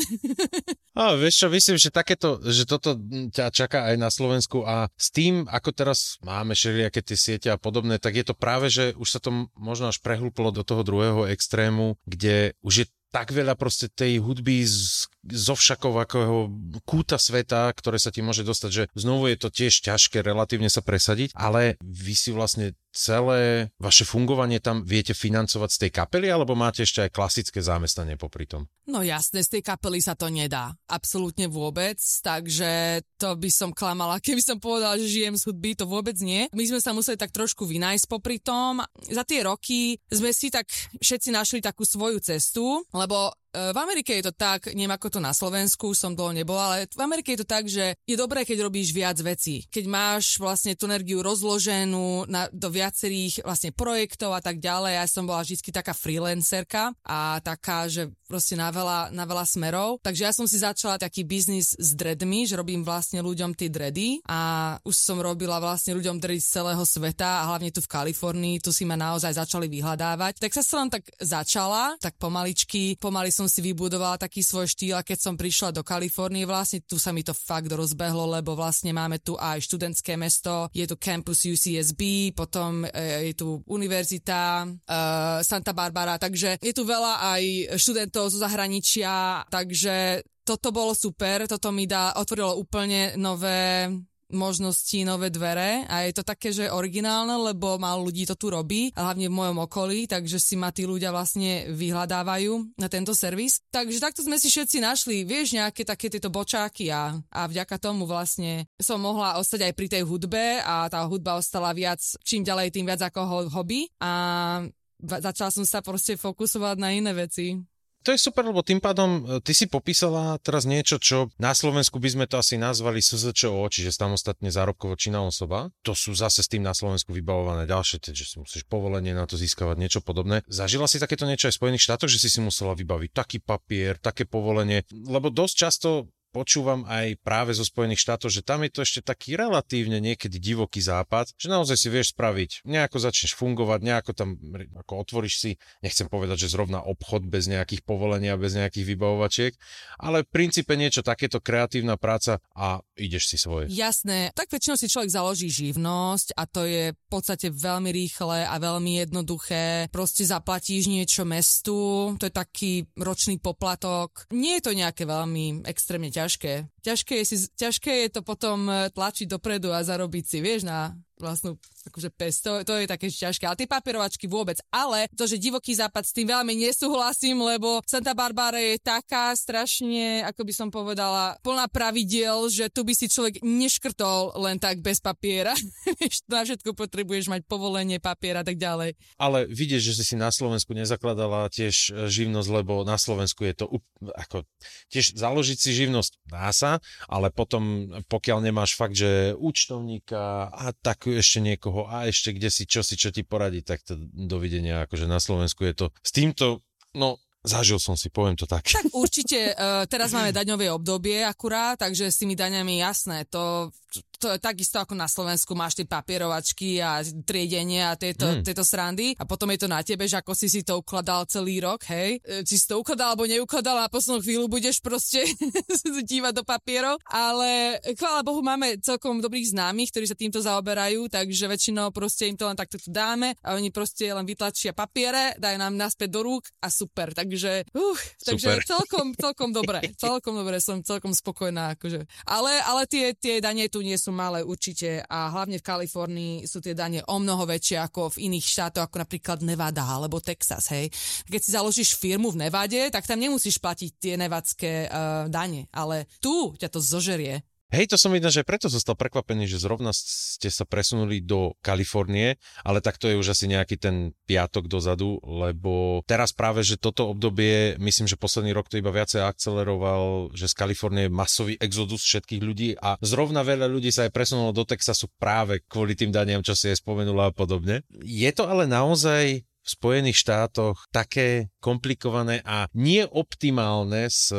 A: A vieš čo, myslím, že takéto, že toto ťa čaká aj na Slovensku a s tým, ako teraz máme všelijaké tie siete a podobné, tak je to práve, že už sa to možno až prehlúplo do toho druhého extrému, kde už je tak veľa proste tej hudby z, zo všakovakého kúta sveta, ktoré sa ti môže dostať, že znovu je to tiež ťažké relatívne sa presadiť, ale vy si vlastne celé vaše fungovanie tam viete financovať z tej kapely, alebo máte ešte aj klasické zamestnanie popri tom?
B: No jasne, z tej kapely sa to nedá. Absolútne vôbec, takže to by som klamala, keby som povedala, že žijem z hudby, to vôbec nie. My sme sa museli tak trošku vynájsť popri tom. Za tie roky sme si tak všetci našli takú svoju cestu, lebo v Amerike je to tak, neviem ako to na Slovensku, som dlho nebola, ale v Amerike je to tak, že je dobré, keď robíš viac vecí. Keď máš vlastne tú energiu rozloženú na, do viacerých vlastne projektov a tak ďalej. Ja som bola vždy taká freelancerka a taká, že proste na veľa, na veľa smerov. Takže ja som si začala taký biznis s dreadmi, že robím vlastne ľuďom tie dready a už som robila vlastne ľuďom dready z celého sveta a hlavne tu v Kalifornii, tu si ma naozaj začali vyhľadávať. Tak sa som tak začala, tak pomaličky, pomaly som som si vybudovala taký svoj štýl a keď som prišla do Kalifornie, vlastne tu sa mi to fakt rozbehlo, lebo vlastne máme tu aj študentské mesto, je tu campus UCSB, potom e, je tu univerzita uh, Santa Barbara, takže je tu veľa aj študentov zo zahraničia, takže toto bolo super, toto mi dá, otvorilo úplne nové možnosti, nové dvere a je to také, že originálne, lebo málo ľudí to tu robí, hlavne v mojom okolí, takže si ma tí ľudia vlastne vyhľadávajú na tento servis. Takže takto sme si všetci našli, vieš, nejaké také tieto bočáky a, a vďaka tomu vlastne som mohla ostať aj pri tej hudbe a tá hudba ostala viac, čím ďalej, tým viac ako hobby a začala som sa proste fokusovať na iné veci
A: to je super, lebo tým pádom e, ty si popísala teraz niečo, čo na Slovensku by sme to asi nazvali SZČO, čiže samostatne zárobkovo činná osoba. To sú zase s tým na Slovensku vybavované ďalšie, že si musíš povolenie na to získavať, niečo podobné. Zažila si takéto niečo aj v Spojených štátoch, že si si musela vybaviť taký papier, také povolenie, lebo dosť často počúvam aj práve zo Spojených štátov, že tam je to ešte taký relatívne niekedy divoký západ, že naozaj si vieš spraviť, nejako začneš fungovať, nejako tam ako otvoríš si, nechcem povedať, že zrovna obchod bez nejakých povolenia, bez nejakých vybavovačiek, ale v princípe niečo takéto kreatívna práca a ideš si svoje.
B: Jasné, tak väčšinou si človek založí živnosť a to je v podstate veľmi rýchle a veľmi jednoduché. Proste zaplatíš niečo mestu, to je taký ročný poplatok. Nie je to nejaké veľmi extrémne ťažké ťažké. Je, si, ťažké je to potom eh, tlačiť dopredu a zarobiť si, vieš, na vlastnú akože pes, to, to je také ťažké, ale tie papierovačky vôbec. Ale to, že divoký západ s tým veľmi nesúhlasím, lebo Santa Barbara je taká strašne, ako by som povedala, plná pravidiel, že tu by si človek neškrtol len tak bez papiera. na všetko potrebuješ mať povolenie, papiera a tak ďalej.
A: Ale vidieš, že si si na Slovensku nezakladala tiež e, živnosť, lebo na Slovensku je to ako tiež založiť si živnosť dá sa, ale potom pokiaľ nemáš fakt, že účtovníka a tak ešte niekoho a ešte kde si, čo si, čo ti poradí, tak to dovidenia, akože na Slovensku je to s týmto, no Zažil som si, poviem to tak.
B: Tak určite, uh, teraz máme daňové obdobie akurát, takže s tými daňami jasné, to to je takisto ako na Slovensku, máš tie papierovačky a triedenie a tieto, mm. tieto srandy a potom je to na tebe, že ako si si to ukladal celý rok, hej, e, či si to ukladal alebo neukladal a na poslednú chvíľu budeš proste dívať do papierov, ale chvála Bohu máme celkom dobrých známych, ktorí sa týmto zaoberajú, takže väčšinou proste im to len takto dáme a oni proste len vytlačia papiere, dajú nám naspäť do rúk a super, takže uh, takže celkom, celkom dobre, celkom dobre, som celkom spokojná, akože. Ale, ale tie, tie dane tu nie sú malé určite a hlavne v Kalifornii sú tie dane o mnoho väčšie ako v iných štátoch, ako napríklad Nevada alebo Texas, hej. Keď si založíš firmu v Nevade, tak tam nemusíš platiť tie nevadské uh, dane, ale tu ťa to zožerie.
A: Hej, to som videl, že preto zostal prekvapený, že zrovna ste sa presunuli do Kalifornie, ale tak to je už asi nejaký ten piatok dozadu, lebo teraz práve, že toto obdobie, myslím, že posledný rok to iba viacej akceleroval, že z Kalifornie je masový exodus všetkých ľudí a zrovna veľa ľudí sa aj presunulo do Texasu práve kvôli tým daniam, čo si je spomenula a podobne. Je to ale naozaj v Spojených štátoch také komplikované a neoptimálne s e,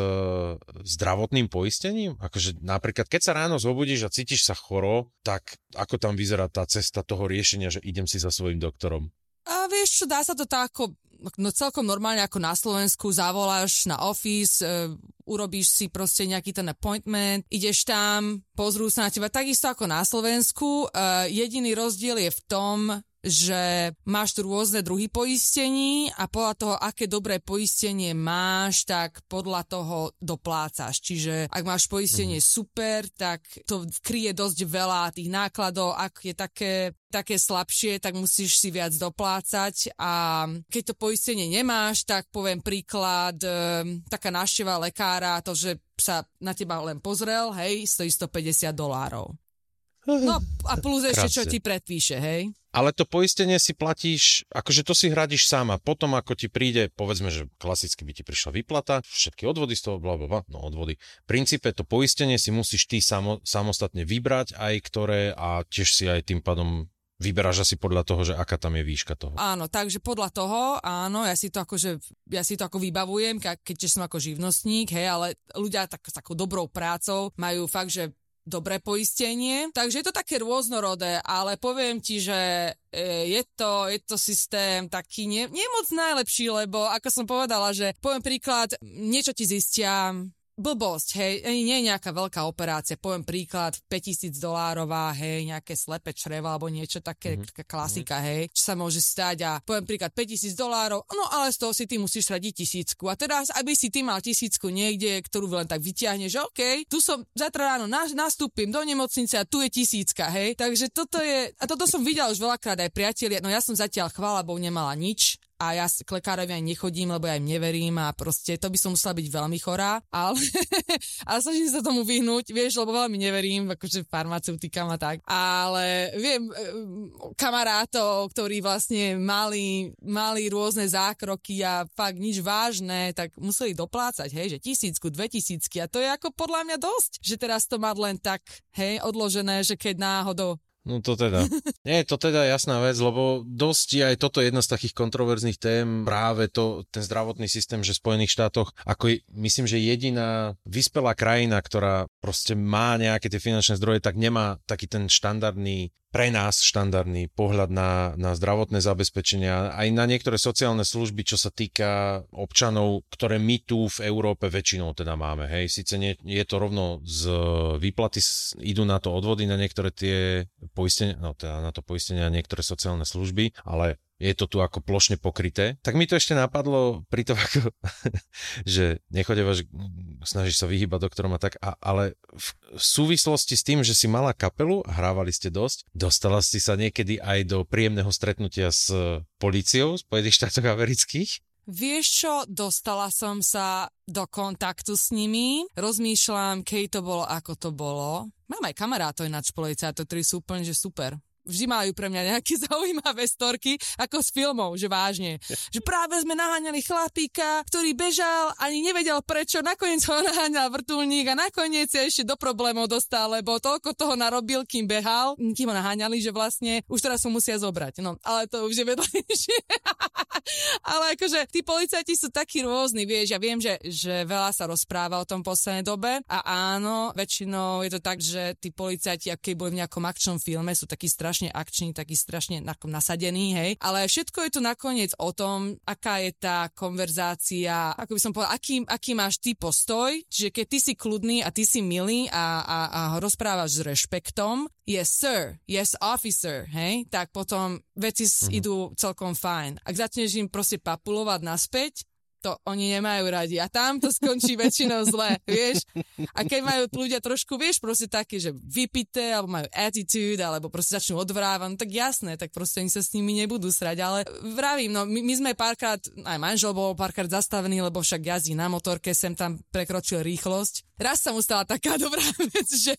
A: zdravotným poistením? Akože napríklad, keď sa ráno zobudíš a cítiš sa choro, tak ako tam vyzerá tá cesta toho riešenia, že idem si za svojim doktorom?
B: A vieš čo, dá sa to tak ako no celkom normálne ako na Slovensku, zavoláš na office, e, urobíš si proste nejaký ten appointment, ideš tam, pozrú sa na teba takisto ako na Slovensku. E, jediný rozdiel je v tom, že máš tu rôzne druhy poistení a podľa toho, aké dobré poistenie máš, tak podľa toho doplácaš. Čiže ak máš poistenie mm-hmm. super, tak to kryje dosť veľa tých nákladov. Ak je také také slabšie, tak musíš si viac doplácať a keď to poistenie nemáš, tak poviem príklad, e, taká návšteva lekára, to, že sa na teba len pozrel, hej, stojí 150 dolárov. No a plus ešte, čo ti predpíše, hej?
A: Ale to poistenie si platíš, akože to si hradíš sama. Potom, ako ti príde, povedzme, že klasicky by ti prišla výplata, všetky odvody z toho, bla, bla, bla, no odvody. V princípe to poistenie si musíš ty samo, samostatne vybrať aj ktoré a tiež si aj tým pádom Vyberáš asi podľa toho, že aká tam je výška toho.
B: Áno, takže podľa toho, áno, ja si to akože, ja si to ako vybavujem, keďže som ako živnostník, hej, ale ľudia tak, s takou dobrou prácou majú fakt, že dobré poistenie, takže je to také rôznorodé, ale poviem ti, že e, je to, je to systém taký nie, nie moc najlepší, lebo ako som povedala, že poviem príklad, niečo ti zistia, blbosť, hej, nie je nejaká veľká operácia, poviem príklad, 5000 dolárová, hej, nejaké slepe čreva alebo niečo také, mm-hmm. klasika, hej, čo sa môže stať a poviem príklad 5000 dolárov, no ale z toho si ty musíš radiť tisícku. A teraz, aby si ty mal tisícku niekde, ktorú len tak vyťahneš, že OK, tu som zatra ráno nastúpim do nemocnice a tu je tisícka, hej, takže toto je, a toto som videl už veľakrát aj priatelia, no ja som zatiaľ chvála Bohu nemala nič, a ja k lekárovi aj nechodím, lebo ja im neverím a proste to by som musela byť veľmi chorá, ale, ale snažím sa tomu vyhnúť, vieš, lebo veľmi neverím, akože farmaceutikám a tak, ale viem e, kamarátov, ktorí vlastne mali, mali rôzne zákroky a fakt nič vážne, tak museli doplácať, hej, že tisícku, dve tisícky. A to je ako podľa mňa dosť, že teraz to mať len tak, hej, odložené, že keď náhodou
A: No to teda. Nie, to teda jasná vec, lebo dosť je aj toto jedna z takých kontroverzných tém, práve to, ten zdravotný systém, že v Spojených štátoch, ako myslím, že jediná vyspelá krajina, ktorá proste má nejaké tie finančné zdroje, tak nemá taký ten štandardný pre nás štandardný pohľad na, na zdravotné zabezpečenia, aj na niektoré sociálne služby, čo sa týka občanov, ktoré my tu v Európe väčšinou teda máme. Hej, síce nie, je to rovno z výplaty, idú na to odvody na niektoré tie poistenia, no teda na to poistenia niektoré sociálne služby, ale je to tu ako plošne pokryté. Tak mi to ešte napadlo pri tom, ako, že nechodeva, že snažíš sa vyhýbať doktorom a tak, a, ale v súvislosti s tým, že si mala kapelu hrávali ste dosť, dostala si sa niekedy aj do príjemného stretnutia s políciou Spojených štátoch amerických?
B: Vieš čo, dostala som sa do kontaktu s nimi, rozmýšľam, keď to bolo, ako to bolo. Mám aj kamarátov ináč policajtov, ktorí sú úplne že super vždy majú pre mňa nejaké zaujímavé storky, ako z filmov, že vážne. Že práve sme naháňali chlapíka, ktorý bežal, ani nevedel prečo, nakoniec ho naháňal vrtulník a nakoniec sa ešte do problémov dostal, lebo toľko toho narobil, kým behal, kým ho naháňali, že vlastne už teraz ho musia zobrať. No, ale to už je vedľajšie. ale akože tí policajti sú takí rôzni, vieš, ja viem, že, že veľa sa rozpráva o tom poslednej dobe a áno, väčšinou je to tak, že tí policajti, keď boli v nejakom akčnom filme, sú takí strašne strašne akčný, taký strašne nasadený, hej. Ale všetko je to nakoniec o tom, aká je tá konverzácia, ako by som povedal, aký, aký máš ty postoj, čiže keď ty si kľudný a ty si milý a, a, a rozprávaš s rešpektom, yes sir, yes officer, hej, tak potom veci mm-hmm. idú celkom fajn. Ak začneš im proste papulovať naspäť, to oni nemajú radi. A tam to skončí väčšinou zle, vieš. A keď majú ľudia trošku, vieš, proste také, že vypité, alebo majú attitude, alebo proste začnú odvrávať, no tak jasné, tak proste oni sa s nimi nebudú srať. Ale vravím, no my, my sme párkrát, aj manžel bol párkrát zastavený, lebo však jazdí na motorke, sem tam prekročil rýchlosť. Raz sa mu stala taká dobrá vec, že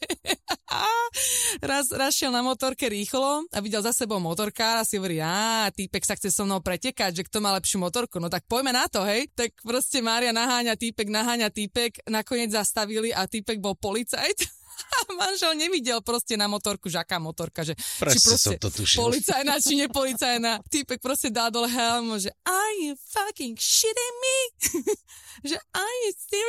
B: raz, raz šiel na motorke rýchlo a videl za sebou motorka a si hovorí, a týpek sa chce so mnou pretekať, že kto má lepšiu motorku, no tak poďme na to, hej tak proste Mária naháňa týpek, naháňa týpek, nakoniec zastavili a týpek bol policajt manžel nevidel proste na motorku, že aká motorka, že
A: Presne
B: či proste
A: som to tušil.
B: policajná, či nepolicajná. Týpek proste dal dole helm, že are you fucking shitting me? že are you serious?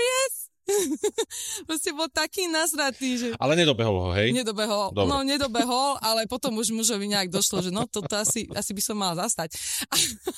B: Bol taký nasratý, že...
A: Ale nedobehol ho, hej?
B: Nedobehol.
A: Dobre.
B: No, nedobehol, ale potom už mužovi nejak došlo, že no, toto asi, asi by som mal zastať.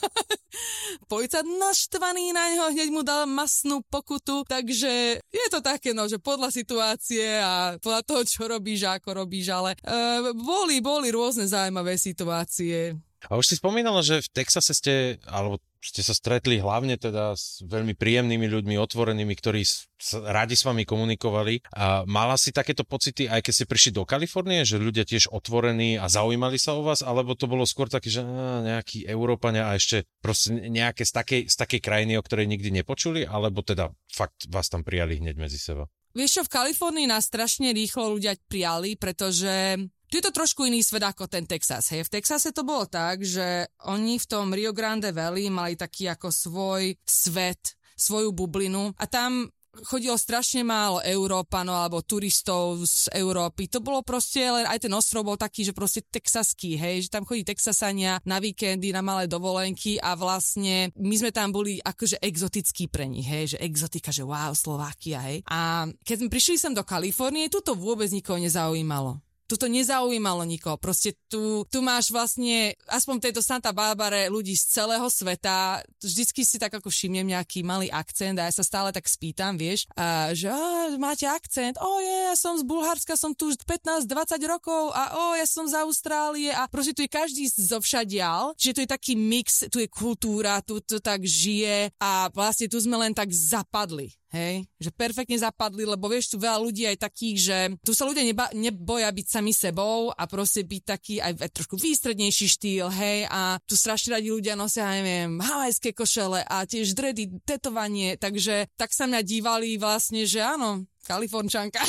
B: Policajt naštvaný na neho, hneď mu dal masnú pokutu, takže je to také, no, že podľa situácie a podľa toho, čo robíš a ako robíš, ale uh, boli, boli rôzne zaujímavé situácie.
A: A už si spomínala, že v Texase ste, alebo ste sa stretli hlavne teda s veľmi príjemnými ľuďmi, otvorenými, ktorí s, radi s vami komunikovali. A mala si takéto pocity, aj keď ste prišli do Kalifornie, že ľudia tiež otvorení a zaujímali sa o vás, alebo to bolo skôr také, že á, nejakí Európania a ešte proste nejaké z takej, z takej krajiny, o ktorej nikdy nepočuli, alebo teda fakt vás tam prijali hneď medzi seba?
B: Vieš čo, v Kalifornii nás strašne rýchlo ľudia prijali, pretože tu je to trošku iný svet ako ten Texas. Hej. V Texase to bolo tak, že oni v tom Rio Grande Valley mali taký ako svoj svet, svoju bublinu a tam chodilo strašne málo Európanov alebo turistov z Európy. To bolo proste, len aj ten ostrov bol taký, že proste texaský, hej, že tam chodí Texasania na víkendy, na malé dovolenky a vlastne my sme tam boli akože exotickí pre nich, hej, že exotika, že wow, Slovákia, hej. A keď sme prišli sem do Kalifornie, tu to vôbec nikoho nezaujímalo tu to nezaujímalo nikoho. Proste tu, tu máš vlastne, aspoň tejto Santa Barbare, ľudí z celého sveta. Vždycky si tak ako všimnem nejaký malý akcent a ja sa stále tak spýtam, vieš, a, že a, máte akcent, o je, ja som z Bulharska, som tu už 15-20 rokov a o, ja som z Austrálie a proste tu je každý zo všadial, že tu je taký mix, tu je kultúra, tu to tak žije a vlastne tu sme len tak zapadli. Hej, že perfektne zapadli, lebo vieš, tu veľa ľudí aj takých, že tu sa ľudia neba, neboja byť sami sebou a proste byť taký aj, aj trošku výstrednejší štýl, hej, a tu strašne radi ľudia nosia, ja neviem, havajské košele a tiež dredy, tetovanie, takže tak sa mňa dívali vlastne, že áno, Kalifornčanka.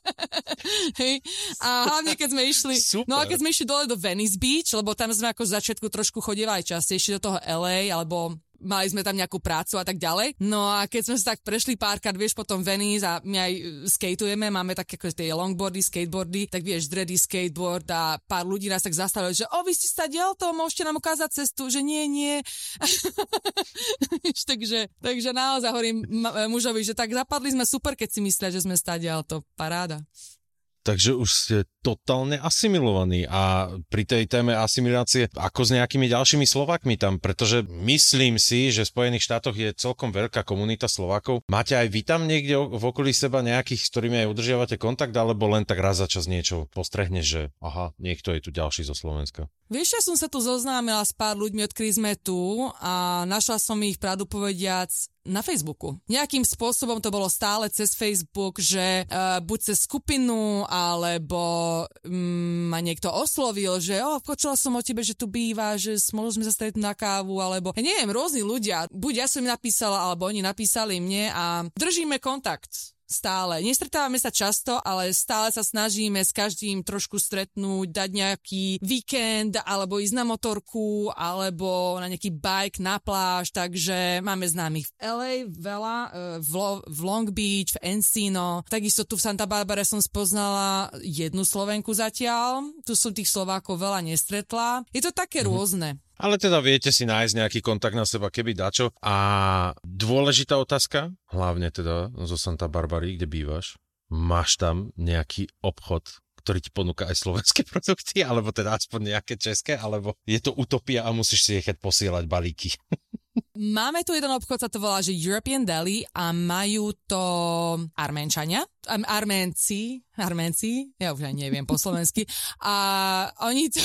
B: Hej. A hlavne, keď sme išli,
A: Super.
B: no a keď sme išli dole do Venice Beach, lebo tam sme ako z začiatku trošku chodívali častejšie do toho LA, alebo mali sme tam nejakú prácu a tak ďalej. No a keď sme sa tak prešli párkrát, vieš, potom Venice a my aj skateujeme, máme také ako tie longboardy, skateboardy, tak vieš, dready, skateboard a pár ľudí nás tak zastavili, že o, vy ste sa to môžete nám ukázať cestu, že nie, nie. takže, takže naozaj hovorím mužovi, že tak zapadli sme super, keď si myslia, že sme stadial to paráda.
A: Takže už ste totálne asimilovaní a pri tej téme asimilácie ako s nejakými ďalšími Slovakmi tam, pretože myslím si, že v Spojených štátoch je celkom veľká komunita Slovákov. Máte aj vy tam niekde v okolí seba nejakých, s ktorými aj udržiavate kontakt, alebo len tak raz za čas niečo postrehneš, že aha, niekto je tu ďalší zo Slovenska?
B: Vieš, ja som sa tu zoznámila s pár ľuďmi, odkedy sme tu a našla som ich, pravdu povediac, na Facebooku. Nejakým spôsobom to bolo stále cez Facebook, že uh, buď cez skupinu, alebo um, ma niekto oslovil, že oh, počula som o tebe, že tu býva, že mohli sme sa stretnúť na kávu, alebo ja neviem, rôzni ľudia. Buď ja som im napísala, alebo oni napísali mne a držíme kontakt stále. Nestretávame sa často, ale stále sa snažíme s každým trošku stretnúť, dať nejaký víkend, alebo ísť na motorku, alebo na nejaký bike na pláž, takže máme známych v LA veľa, e, v, Lo- v Long Beach, v Encino, takisto tu v Santa Barbara som spoznala jednu Slovenku zatiaľ, tu som tých Slovákov veľa nestretla. Je to také mm-hmm. rôzne.
A: Ale teda viete si nájsť nejaký kontakt na seba, keby dačo. A dôležitá otázka, hlavne teda zo Santa Barbary, kde bývaš, máš tam nejaký obchod, ktorý ti ponúka aj slovenské produkty, alebo teda aspoň nejaké české, alebo je to utopia a musíš si nechať posielať balíky.
B: Máme tu jeden obchod, sa to volá, že European Deli a majú to Arménčania, Arménci, Arménci, ja už aj neviem po slovensky, a oni to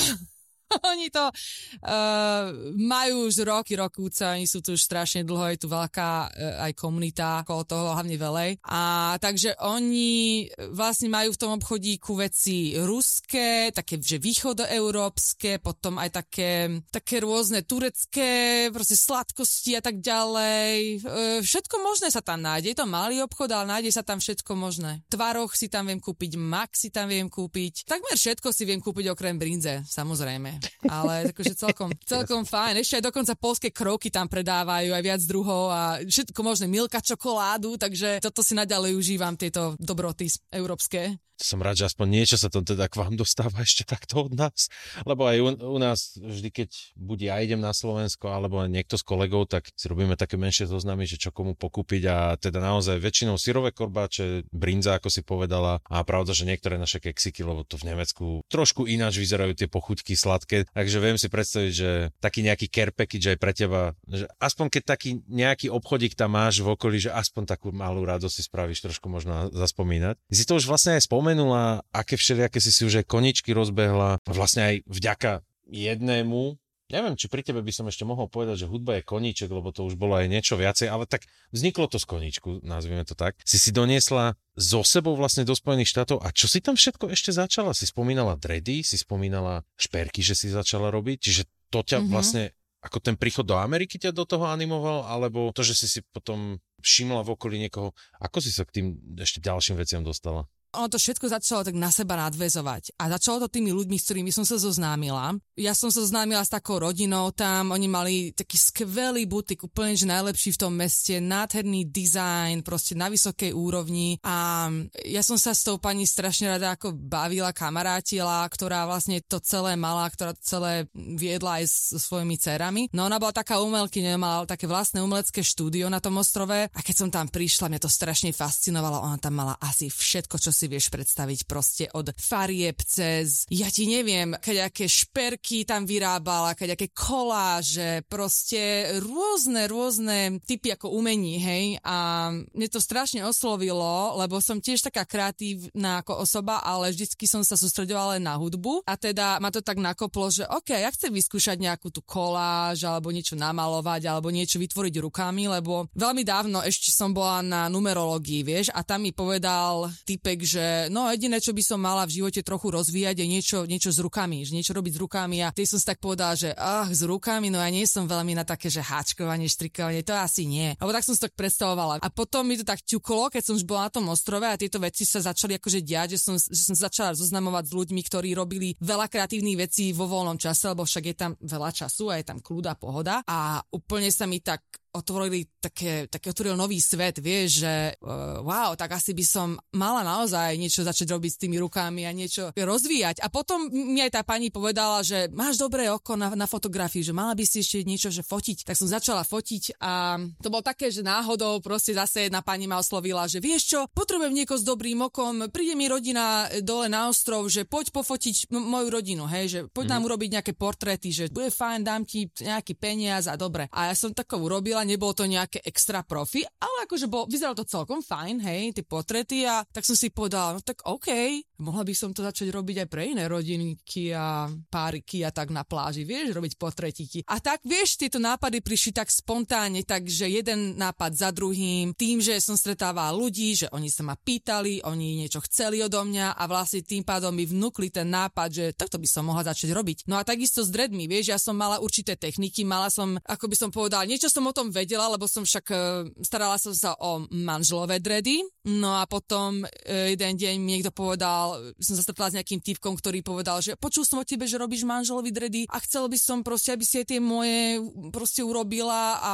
B: oni to uh, majú už roky, rokúce, oni sú tu už strašne dlho, je tu veľká uh, aj komunita okolo toho, hlavne velej. A takže oni vlastne majú v tom obchodíku veci ruské, také, že východoeurópske, potom aj také, také rôzne turecké, proste sladkosti a tak ďalej. Uh, všetko možné sa tam nájde. Je to malý obchod, ale nájde sa tam všetko možné. Tvaroch si tam viem kúpiť, mak si tam viem kúpiť. Takmer všetko si viem kúpiť okrem brinze, samozrejme Ale akože celkom, celkom fajn. Ešte aj dokonca polské kroky tam predávajú, aj viac druhov a všetko možné, milka, čokoládu, takže toto si naďalej užívam, tieto dobroty európske.
A: Som rád, že aspoň niečo sa to teda k vám dostáva ešte takto od nás, lebo aj u, u nás vždy, keď buď ja idem na Slovensko, alebo niekto z kolegov, tak si robíme také menšie zoznamy, že čo komu pokúpiť. A teda naozaj väčšinou syrové korbáče, brinza, ako si povedala. A pravda, že niektoré naše keksiky, lebo to v Nemecku trošku ináč vyzerajú tie pochuťky sladké, takže viem si predstaviť, že taký nejaký care package aj pre teba, že aspoň keď taký nejaký obchodík tam máš v okolí, že aspoň takú malú radosť si spravíš trošku možno zaspomínať. Si to už vlastne aj spomenul spomenula, aké všelijaké si si už aj koničky rozbehla, vlastne aj vďaka jednému, neviem, či pri tebe by som ešte mohol povedať, že hudba je koníček, lebo to už bolo aj niečo viacej, ale tak vzniklo to z koníčku, nazvime to tak. Si si doniesla so sebou vlastne do Spojených štátov a čo si tam všetko ešte začala? Si spomínala dready, si spomínala šperky, že si začala robiť, čiže to ťa mm-hmm. vlastne ako ten príchod do Ameriky ťa do toho animoval, alebo to, že si si potom všimla v okolí niekoho, ako si sa k tým ešte ďalším veciam dostala?
B: Ono to všetko začalo tak na seba nadvezovať. A začalo to tými ľuďmi, s ktorými som sa zoznámila. Ja som sa zoznámila s takou rodinou tam, oni mali taký skvelý butik, úplne že najlepší v tom meste, nádherný dizajn, proste na vysokej úrovni. A ja som sa s tou pani strašne rada ako bavila, kamarátila, ktorá vlastne to celé mala, ktorá to celé viedla aj so svojimi cerami. No ona bola taká umelkyňa, mala také vlastné umelecké štúdio na tom ostrove a keď som tam prišla, mňa to strašne fascinovalo. Ona tam mala asi všetko, čo si vieš predstaviť proste od farieb cez, ja ti neviem, aké šperky tam vyrábala, aké koláže, proste rôzne, rôzne typy ako umení, hej, a mne to strašne oslovilo, lebo som tiež taká kreatívna ako osoba, ale vždycky som sa sústredovala len na hudbu. A teda ma to tak nakoplo, že OK, ja chcem vyskúšať nejakú tú koláž alebo niečo namalovať alebo niečo vytvoriť rukami, lebo veľmi dávno ešte som bola na numerológii, vieš, a tam mi povedal typek, že no jediné, čo by som mala v živote trochu rozvíjať je niečo, niečo s rukami, že niečo robiť s rukami a ty som si tak povedala, že ach, s rukami, no ja nie som veľmi na také, že háčkovanie, štrikovanie, to asi nie. Alebo tak som si tak predstavovala. A potom mi to tak ťuklo, keď som už bola na tom ostrove a tieto veci sa začali akože diať, že som, že som začala zoznamovať s ľuďmi, ktorí robili veľa kreatívnych vecí vo voľnom čase, lebo však je tam veľa času a je tam kľud a pohoda. A úplne sa mi tak otvorili také, také otvoril nový svet, vieš, že uh, wow, tak asi by som mala naozaj niečo začať robiť s tými rukami a niečo rozvíjať. A potom mi aj tá pani povedala, že máš dobré oko na, na fotografii, že mala by si ešte niečo, že fotiť. Tak som začala fotiť a to bolo také, že náhodou proste zase jedna pani ma oslovila, že vieš čo, potrebujem niekoho s dobrým okom, príde mi rodina dole na ostrov, že poď pofotiť m- moju rodinu, hej, že poď mm. nám urobiť nejaké portréty, že bude fajn, dám ti nejaký peniaz a dobre. A ja som takovú urobila robila, nebolo to nejaké extra profi, ale akože bol, vyzeralo to celkom fajn, hej, tie potrety a tak som si povedala, no tak OK, mohla by som to začať robiť aj pre iné rodinky a páriky a tak na pláži, vieš, robiť potretiky. A tak, vieš, tieto nápady prišli tak spontánne, takže jeden nápad za druhým, tým, že som stretávala ľudí, že oni sa ma pýtali, oni niečo chceli odo mňa a vlastne tým pádom mi vnúkli ten nápad, že takto by som mohla začať robiť. No a takisto s dreadmi, vieš, ja som mala určité techniky, mala som, ako by som povedala, niečo som o tom vedela, lebo som však e, starala som sa o manželové dredy, no a potom e, jeden deň mi niekto povedal, som sa stretla s nejakým typkom, ktorý povedal, že počul som o tebe, že robíš manželovi dredy a chcel by som proste, aby si aj tie moje proste urobila a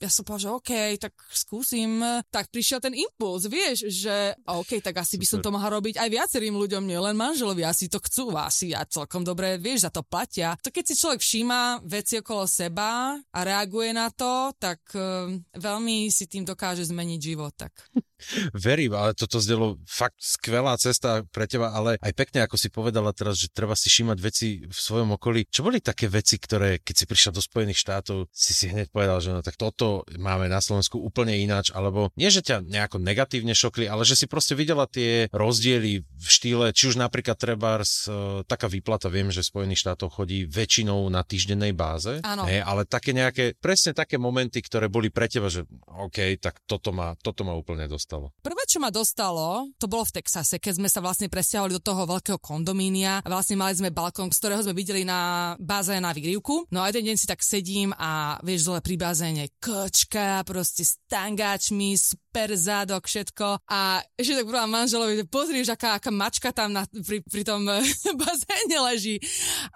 B: ja som povedala, že OK, tak skúsim. Tak prišiel ten impuls, vieš, že OK, tak asi Super. by som to mohla robiť aj viacerým ľuďom, nielen manželovi, asi to chcú, asi a celkom dobre, vieš, za to platia. To keď si človek všíma veci okolo seba a reaguje na to, tak uh, veľmi si tým dokáže zmeniť život. Tak.
A: Verím, ale toto zdelo fakt skvelá cesta pre teba, ale aj pekne, ako si povedala teraz, že treba si všímať veci v svojom okolí. Čo boli také veci, ktoré, keď si prišla do Spojených štátov, si si hneď povedal, že no tak toto máme na Slovensku úplne ináč, alebo nie, že ťa nejako negatívne šokli, ale že si proste videla tie rozdiely v štýle, či už napríklad treba uh, taká výplata, viem, že v Spojených štátoch chodí väčšinou na týždennej báze,
B: Áno.
A: Hej, ale také nejaké, presne také momenty, ktoré boli pre teba, že OK, tak toto ma, toto ma úplne dostalo.
B: Prvé, čo čo ma dostalo, to bolo v Texase, keď sme sa vlastne presťahovali do toho veľkého kondomínia vlastne mali sme balkón, z ktorého sme videli na bazéne na výrivku. No a jeden deň si tak sedím a vieš, dole pri bazéne kočka, proste s tangáčmi, super zádok, všetko. A ešte tak povedala manželovi, že pozri, aká, aká mačka tam na, pri, pri tom bazéne leží.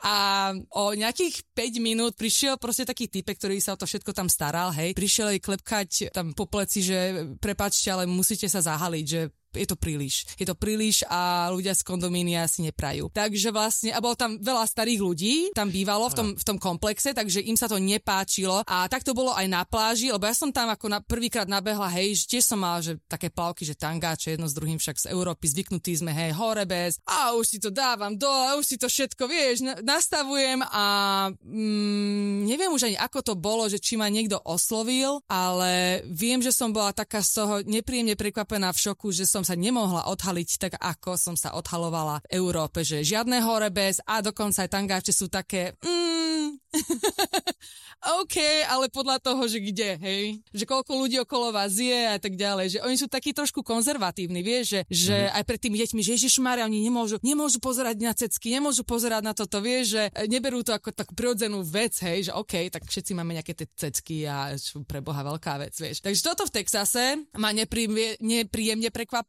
B: A o nejakých 5 minút prišiel proste taký typek, ktorý sa o to všetko tam staral, hej. Prišiel jej klepkať tam po pleci, že prepačte, ale musíte sa zahaliť, že je to príliš. Je to príliš a ľudia z kondomínia si neprajú. Takže vlastne, a bolo tam veľa starých ľudí, tam bývalo v tom, v tom komplexe, takže im sa to nepáčilo. A tak to bolo aj na pláži, lebo ja som tam ako na, prvýkrát nabehla, hej, že tiež som mala, že také plavky, že tangáče, jedno s druhým však z Európy, zvyknutí sme, hej, hore bez, a už si to dávam dole, už si to všetko, vieš, nastavujem a mm, neviem už ani ako to bolo, že či ma niekto oslovil, ale viem, že som bola taká z toho nepríjemne prekvapená v šoku, že som som sa nemohla odhaliť tak, ako som sa odhalovala v Európe, že žiadne hore bez a dokonca aj tangáče sú také... Mm, OK, ale podľa toho, že kde, hej? Že koľko ľudí okolo vás je a tak ďalej. Že oni sú takí trošku konzervatívni, vieš, že, že mm-hmm. aj pred tými deťmi, že Ježiš Mária, oni nemôžu, nemôžu pozerať na cecky, nemôžu pozerať na toto, vieš, že neberú to ako takú prirodzenú vec, hej, že OK, tak všetci máme nejaké tie cecky a čo pre Boha veľká vec, vieš. Takže toto v Texase ma nepríjemne, nepríjemne prekvapilo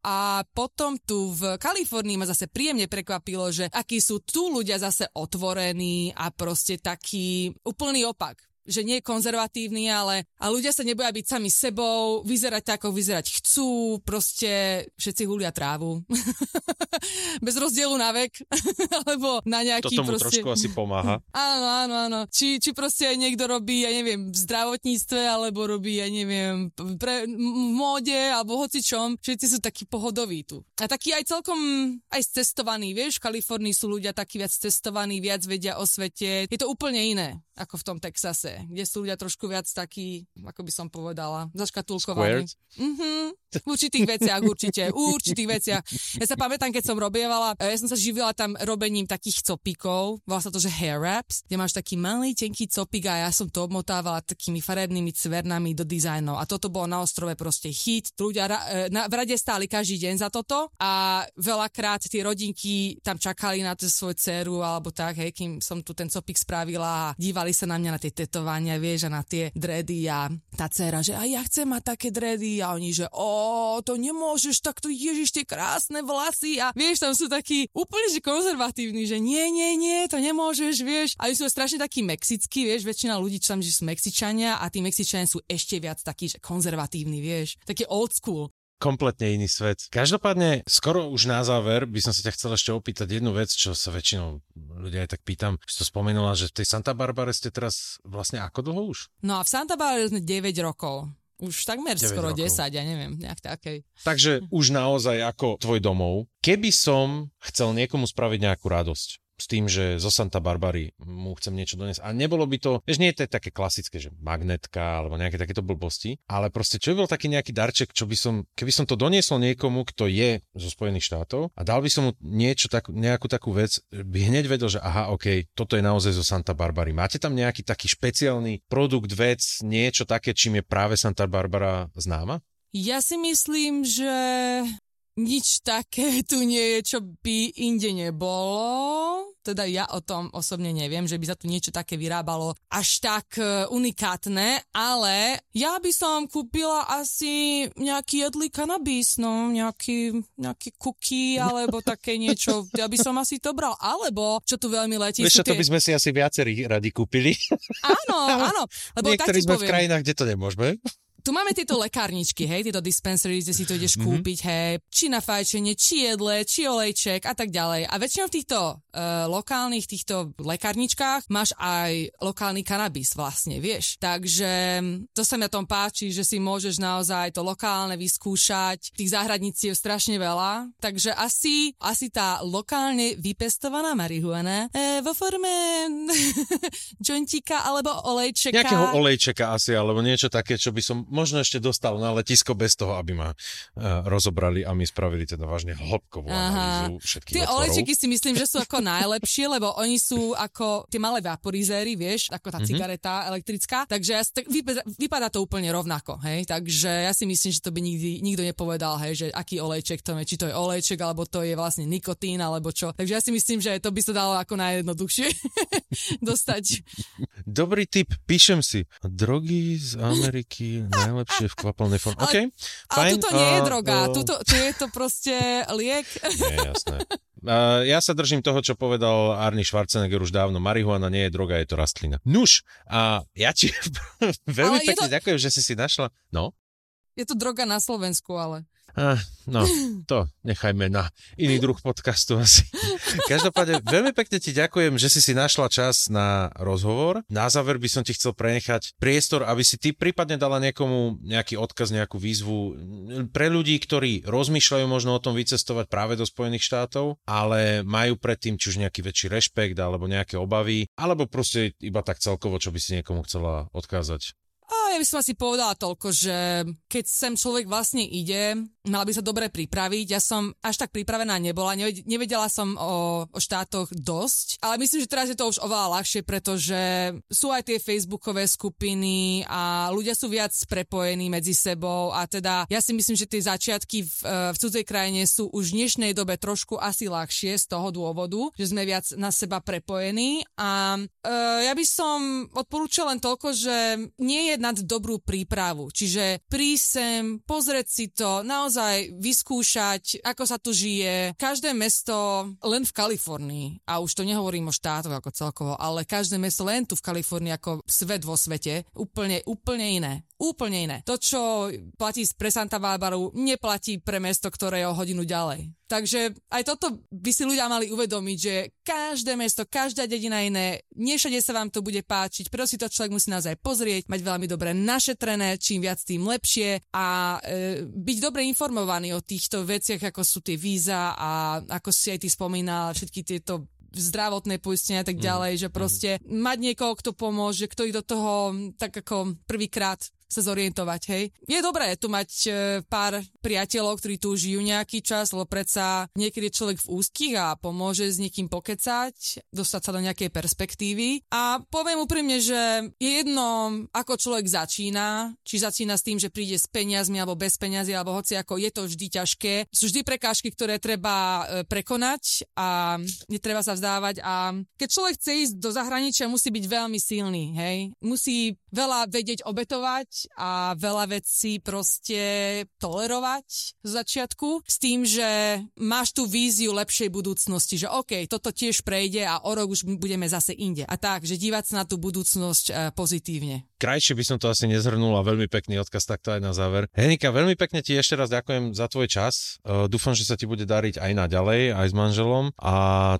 B: a potom tu v Kalifornii ma zase príjemne prekvapilo, že akí sú tu ľudia zase otvorení a proste taký úplný opak že nie je konzervatívny, ale a ľudia sa neboja byť sami sebou, vyzerať tak, ako vyzerať chcú, proste všetci hulia trávu. Bez rozdielu na vek, alebo na nejaký
A: to tomu
B: proste...
A: trošku asi pomáha.
B: áno, áno, áno. Či, či proste aj niekto robí, ja neviem, v zdravotníctve, alebo robí, ja neviem, pre, v móde, alebo hoci čom. Všetci sú takí pohodoví tu. A takí aj celkom aj cestovaní, vieš, v Kalifornii sú ľudia takí viac cestovaní, viac vedia o svete. Je to úplne iné, ako v tom Texase kde sú ľudia trošku viac takí, ako by som povedala, zaškatulkovaní. Mhm, v určitých veciach určite, v určitých veciach. Ja sa pamätám, keď som robievala, ja som sa živila tam robením takých copíkov, volá sa to, že hair wraps, kde máš taký malý, tenký copík a ja som to obmotávala takými farebnými cvernami do dizajnov. A toto bolo na ostrove proste hit. Ľudia e, na, v rade stáli každý deň za toto a veľakrát tie rodinky tam čakali na tú svoju dceru alebo tak, hej, kým som tu ten copík spravila a dívali sa na mňa na tie tetovania, vieš, a na tie dredy a tá dcera, že aj ja chcem mať také dredy a oni, že o, to nemôžeš, takto ježiš tie krásne vlasy a vieš, tam sú takí úplne že konzervatívni, že nie, nie, nie, to nemôžeš, vieš. A oni sú strašne takí mexickí, vieš, väčšina ľudí, čo tam, že sú Mexičania a tí Mexičania sú ešte viac takí, že konzervatívni, vieš, taký old school
A: kompletne iný svet. Každopádne, skoro už na záver by som sa ťa chcel ešte opýtať jednu vec, čo sa väčšinou ľudia aj tak pýtam. Si to spomenula, že v tej Santa Barbare ste teraz vlastne ako dlho už?
B: No a v Santa Barbare sme 9 rokov. Už takmer skoro rokov. 10, ja neviem, nejak takej.
A: Takže už naozaj ako tvoj domov. Keby som chcel niekomu spraviť nejakú radosť, s tým, že zo Santa Barbary mu chcem niečo doniesť. A nebolo by to, vieš, nie je to také klasické, že magnetka alebo nejaké takéto blbosti, ale proste čo by bol taký nejaký darček, čo by som, keby som to doniesol niekomu, kto je zo Spojených štátov a dal by som mu niečo, tak, nejakú takú vec, by hneď vedel, že aha, ok, toto je naozaj zo Santa Barbary. Máte tam nejaký taký špeciálny produkt, vec, niečo také, čím je práve Santa Barbara známa?
B: Ja si myslím, že nič také tu nie je, čo by inde nebolo. Teda ja o tom osobne neviem, že by sa tu niečo také vyrábalo až tak e, unikátne, ale ja by som kúpila asi nejaký jedlý kanabis, no, nejaký, nejaký kuky, alebo také niečo. Ja by som asi to bral. Alebo, čo tu veľmi letí...
A: Vieš, tie... to by sme si asi viacerí radi kúpili.
B: Áno, áno. Lebo
A: Niektorí sme poviem, v krajinách, kde to nemôžeme
B: tu máme tieto lekárničky, hej, tieto dispensaries, kde si to ideš mm-hmm. kúpiť, hej, či na fajčenie, či jedle, či olejček a tak ďalej. A väčšinou v týchto uh, lokálnych týchto lekárničkách máš aj lokálny kanabis vlastne, vieš. Takže to sa mi na tom páči, že si môžeš naozaj to lokálne vyskúšať. Tých záhradníci je strašne veľa, takže asi, asi tá lokálne vypestovaná marihuana e, vo forme jointika alebo olejčeka.
A: Nejakého olejčeka asi, alebo niečo také, čo by som možno ešte dostal na letisko bez toho, aby ma uh, rozobrali a my spravili teda vážne hĺbkovú analýzu všetkých
B: Tie olejčeky si myslím, že sú ako najlepšie, lebo oni sú ako tie malé vaporizéry, vieš, ako tá
A: Mhm.
B: cigareta elektrická, takže ja, tak vypadá, vypadá to úplne rovnako, hej, takže ja si myslím, že to by nikdy, nikto nepovedal, hej, že aký olejček to je, či to je olejček, alebo to je vlastne nikotín, alebo čo. Takže ja si myslím, že to by sa dalo ako najjednoduchšie dostať.
A: Dobrý tip, píšem si. Drogy z Ameriky najlepšie v kvapalnej forme. OK,
B: Ale
A: fajn.
B: tuto nie je
A: a,
B: droga,
A: o,
B: tuto, tu je to proste liek.
A: Nie, jasné. Uh, ja sa držím toho, čo povedal Arnie Schwarzenegger už dávno. Marihuana nie je droga, je to rastlina. Nuž, a ja ti veľmi
B: Ale
A: pekne
B: to-
A: ďakujem, že si si našla. No?
B: Je to droga na Slovensku, ale...
A: Ah, no, to nechajme na iný druh podcastu asi. Každopádne, veľmi pekne ti ďakujem, že si si našla čas na rozhovor. Na záver by som ti chcel prenechať priestor, aby si ty prípadne dala niekomu nejaký odkaz, nejakú výzvu pre ľudí, ktorí rozmýšľajú možno o tom vycestovať práve do Spojených štátov, ale majú predtým či už nejaký väčší rešpekt alebo nejaké obavy, alebo proste iba tak celkovo, čo by si niekomu chcela odkázať.
B: Ja by som asi povedala toľko, že keď sem človek vlastne ide, mal by sa dobre pripraviť. Ja som až tak pripravená nebola, neved- nevedela som o, o štátoch dosť, ale myslím, že teraz je to už oveľa ľahšie, pretože sú aj tie facebookové skupiny a ľudia sú viac prepojení medzi sebou a teda ja si myslím, že tie začiatky v, e, v cudzej krajine sú už v dnešnej dobe trošku asi ľahšie z toho dôvodu, že sme viac na seba prepojení a e, ja by som odporúčala len toľko, že nie je nad dobrú prípravu. Čiže prísť sem, pozrieť si to, naozaj vyskúšať, ako sa tu žije. Každé mesto len v Kalifornii, a už to nehovorím o štátoch ako celkovo, ale každé mesto len tu v Kalifornii ako svet vo svete, úplne, úplne iné. Úplne iné. To, čo platí pre Santa Barbaru, neplatí pre mesto, ktoré je o hodinu ďalej. Takže aj toto by si ľudia mali uvedomiť, že každé mesto, každá dedina iné, nie všade sa vám to bude páčiť, preto si to človek musí naozaj pozrieť, mať veľmi dobre našetrené, čím viac, tým lepšie a e, byť dobre informovaný o týchto veciach, ako sú tie víza a ako si aj ty spomínal, všetky tieto zdravotné poistenia a tak ďalej, že proste mať niekoho, kto pomôže, kto ich do toho tak ako prvýkrát sa zorientovať, hej. Je dobré tu mať e, pár priateľov, ktorí tu žijú nejaký čas, lebo predsa niekedy človek v úzkých a pomôže s niekým pokecať, dostať sa do nejakej perspektívy. A poviem úprimne, že je jedno, ako človek začína, či začína s tým, že príde s peniazmi alebo bez peniazy, alebo hoci ako je to vždy ťažké. Sú vždy prekážky, ktoré treba e, prekonať a netreba sa vzdávať. A keď človek chce ísť do zahraničia, musí byť veľmi silný, hej. Musí veľa vedieť obetovať a veľa vecí proste tolerovať z začiatku s tým, že máš tú víziu lepšej budúcnosti, že OK, toto tiež prejde a o rok už budeme zase inde. A tak, že dívať sa na tú budúcnosť e, pozitívne.
A: Krajšie by som to asi nezhrnul a veľmi pekný odkaz takto aj na záver. Henika, veľmi pekne ti ešte raz ďakujem za tvoj čas. Uh, dúfam, že sa ti bude dariť aj naďalej, aj s manželom. A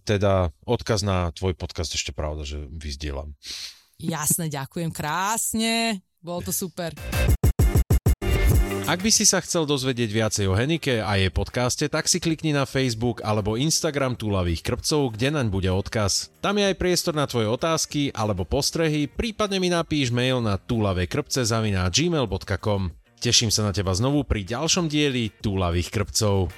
A: teda odkaz na tvoj podcast ešte pravda, že vyzdielam.
B: Jasne, ďakujem krásne. Bolo to super.
A: Ak by si sa chcel dozvedieť viacej o Henike a jej podcaste, tak si klikni na Facebook alebo Instagram Túlavých krpcov, kde naň bude odkaz. Tam je aj priestor na tvoje otázky alebo postrehy, prípadne mi napíš mail na túlavekrpce.gmail.com Teším sa na teba znovu pri ďalšom dieli Túlavých krpcov.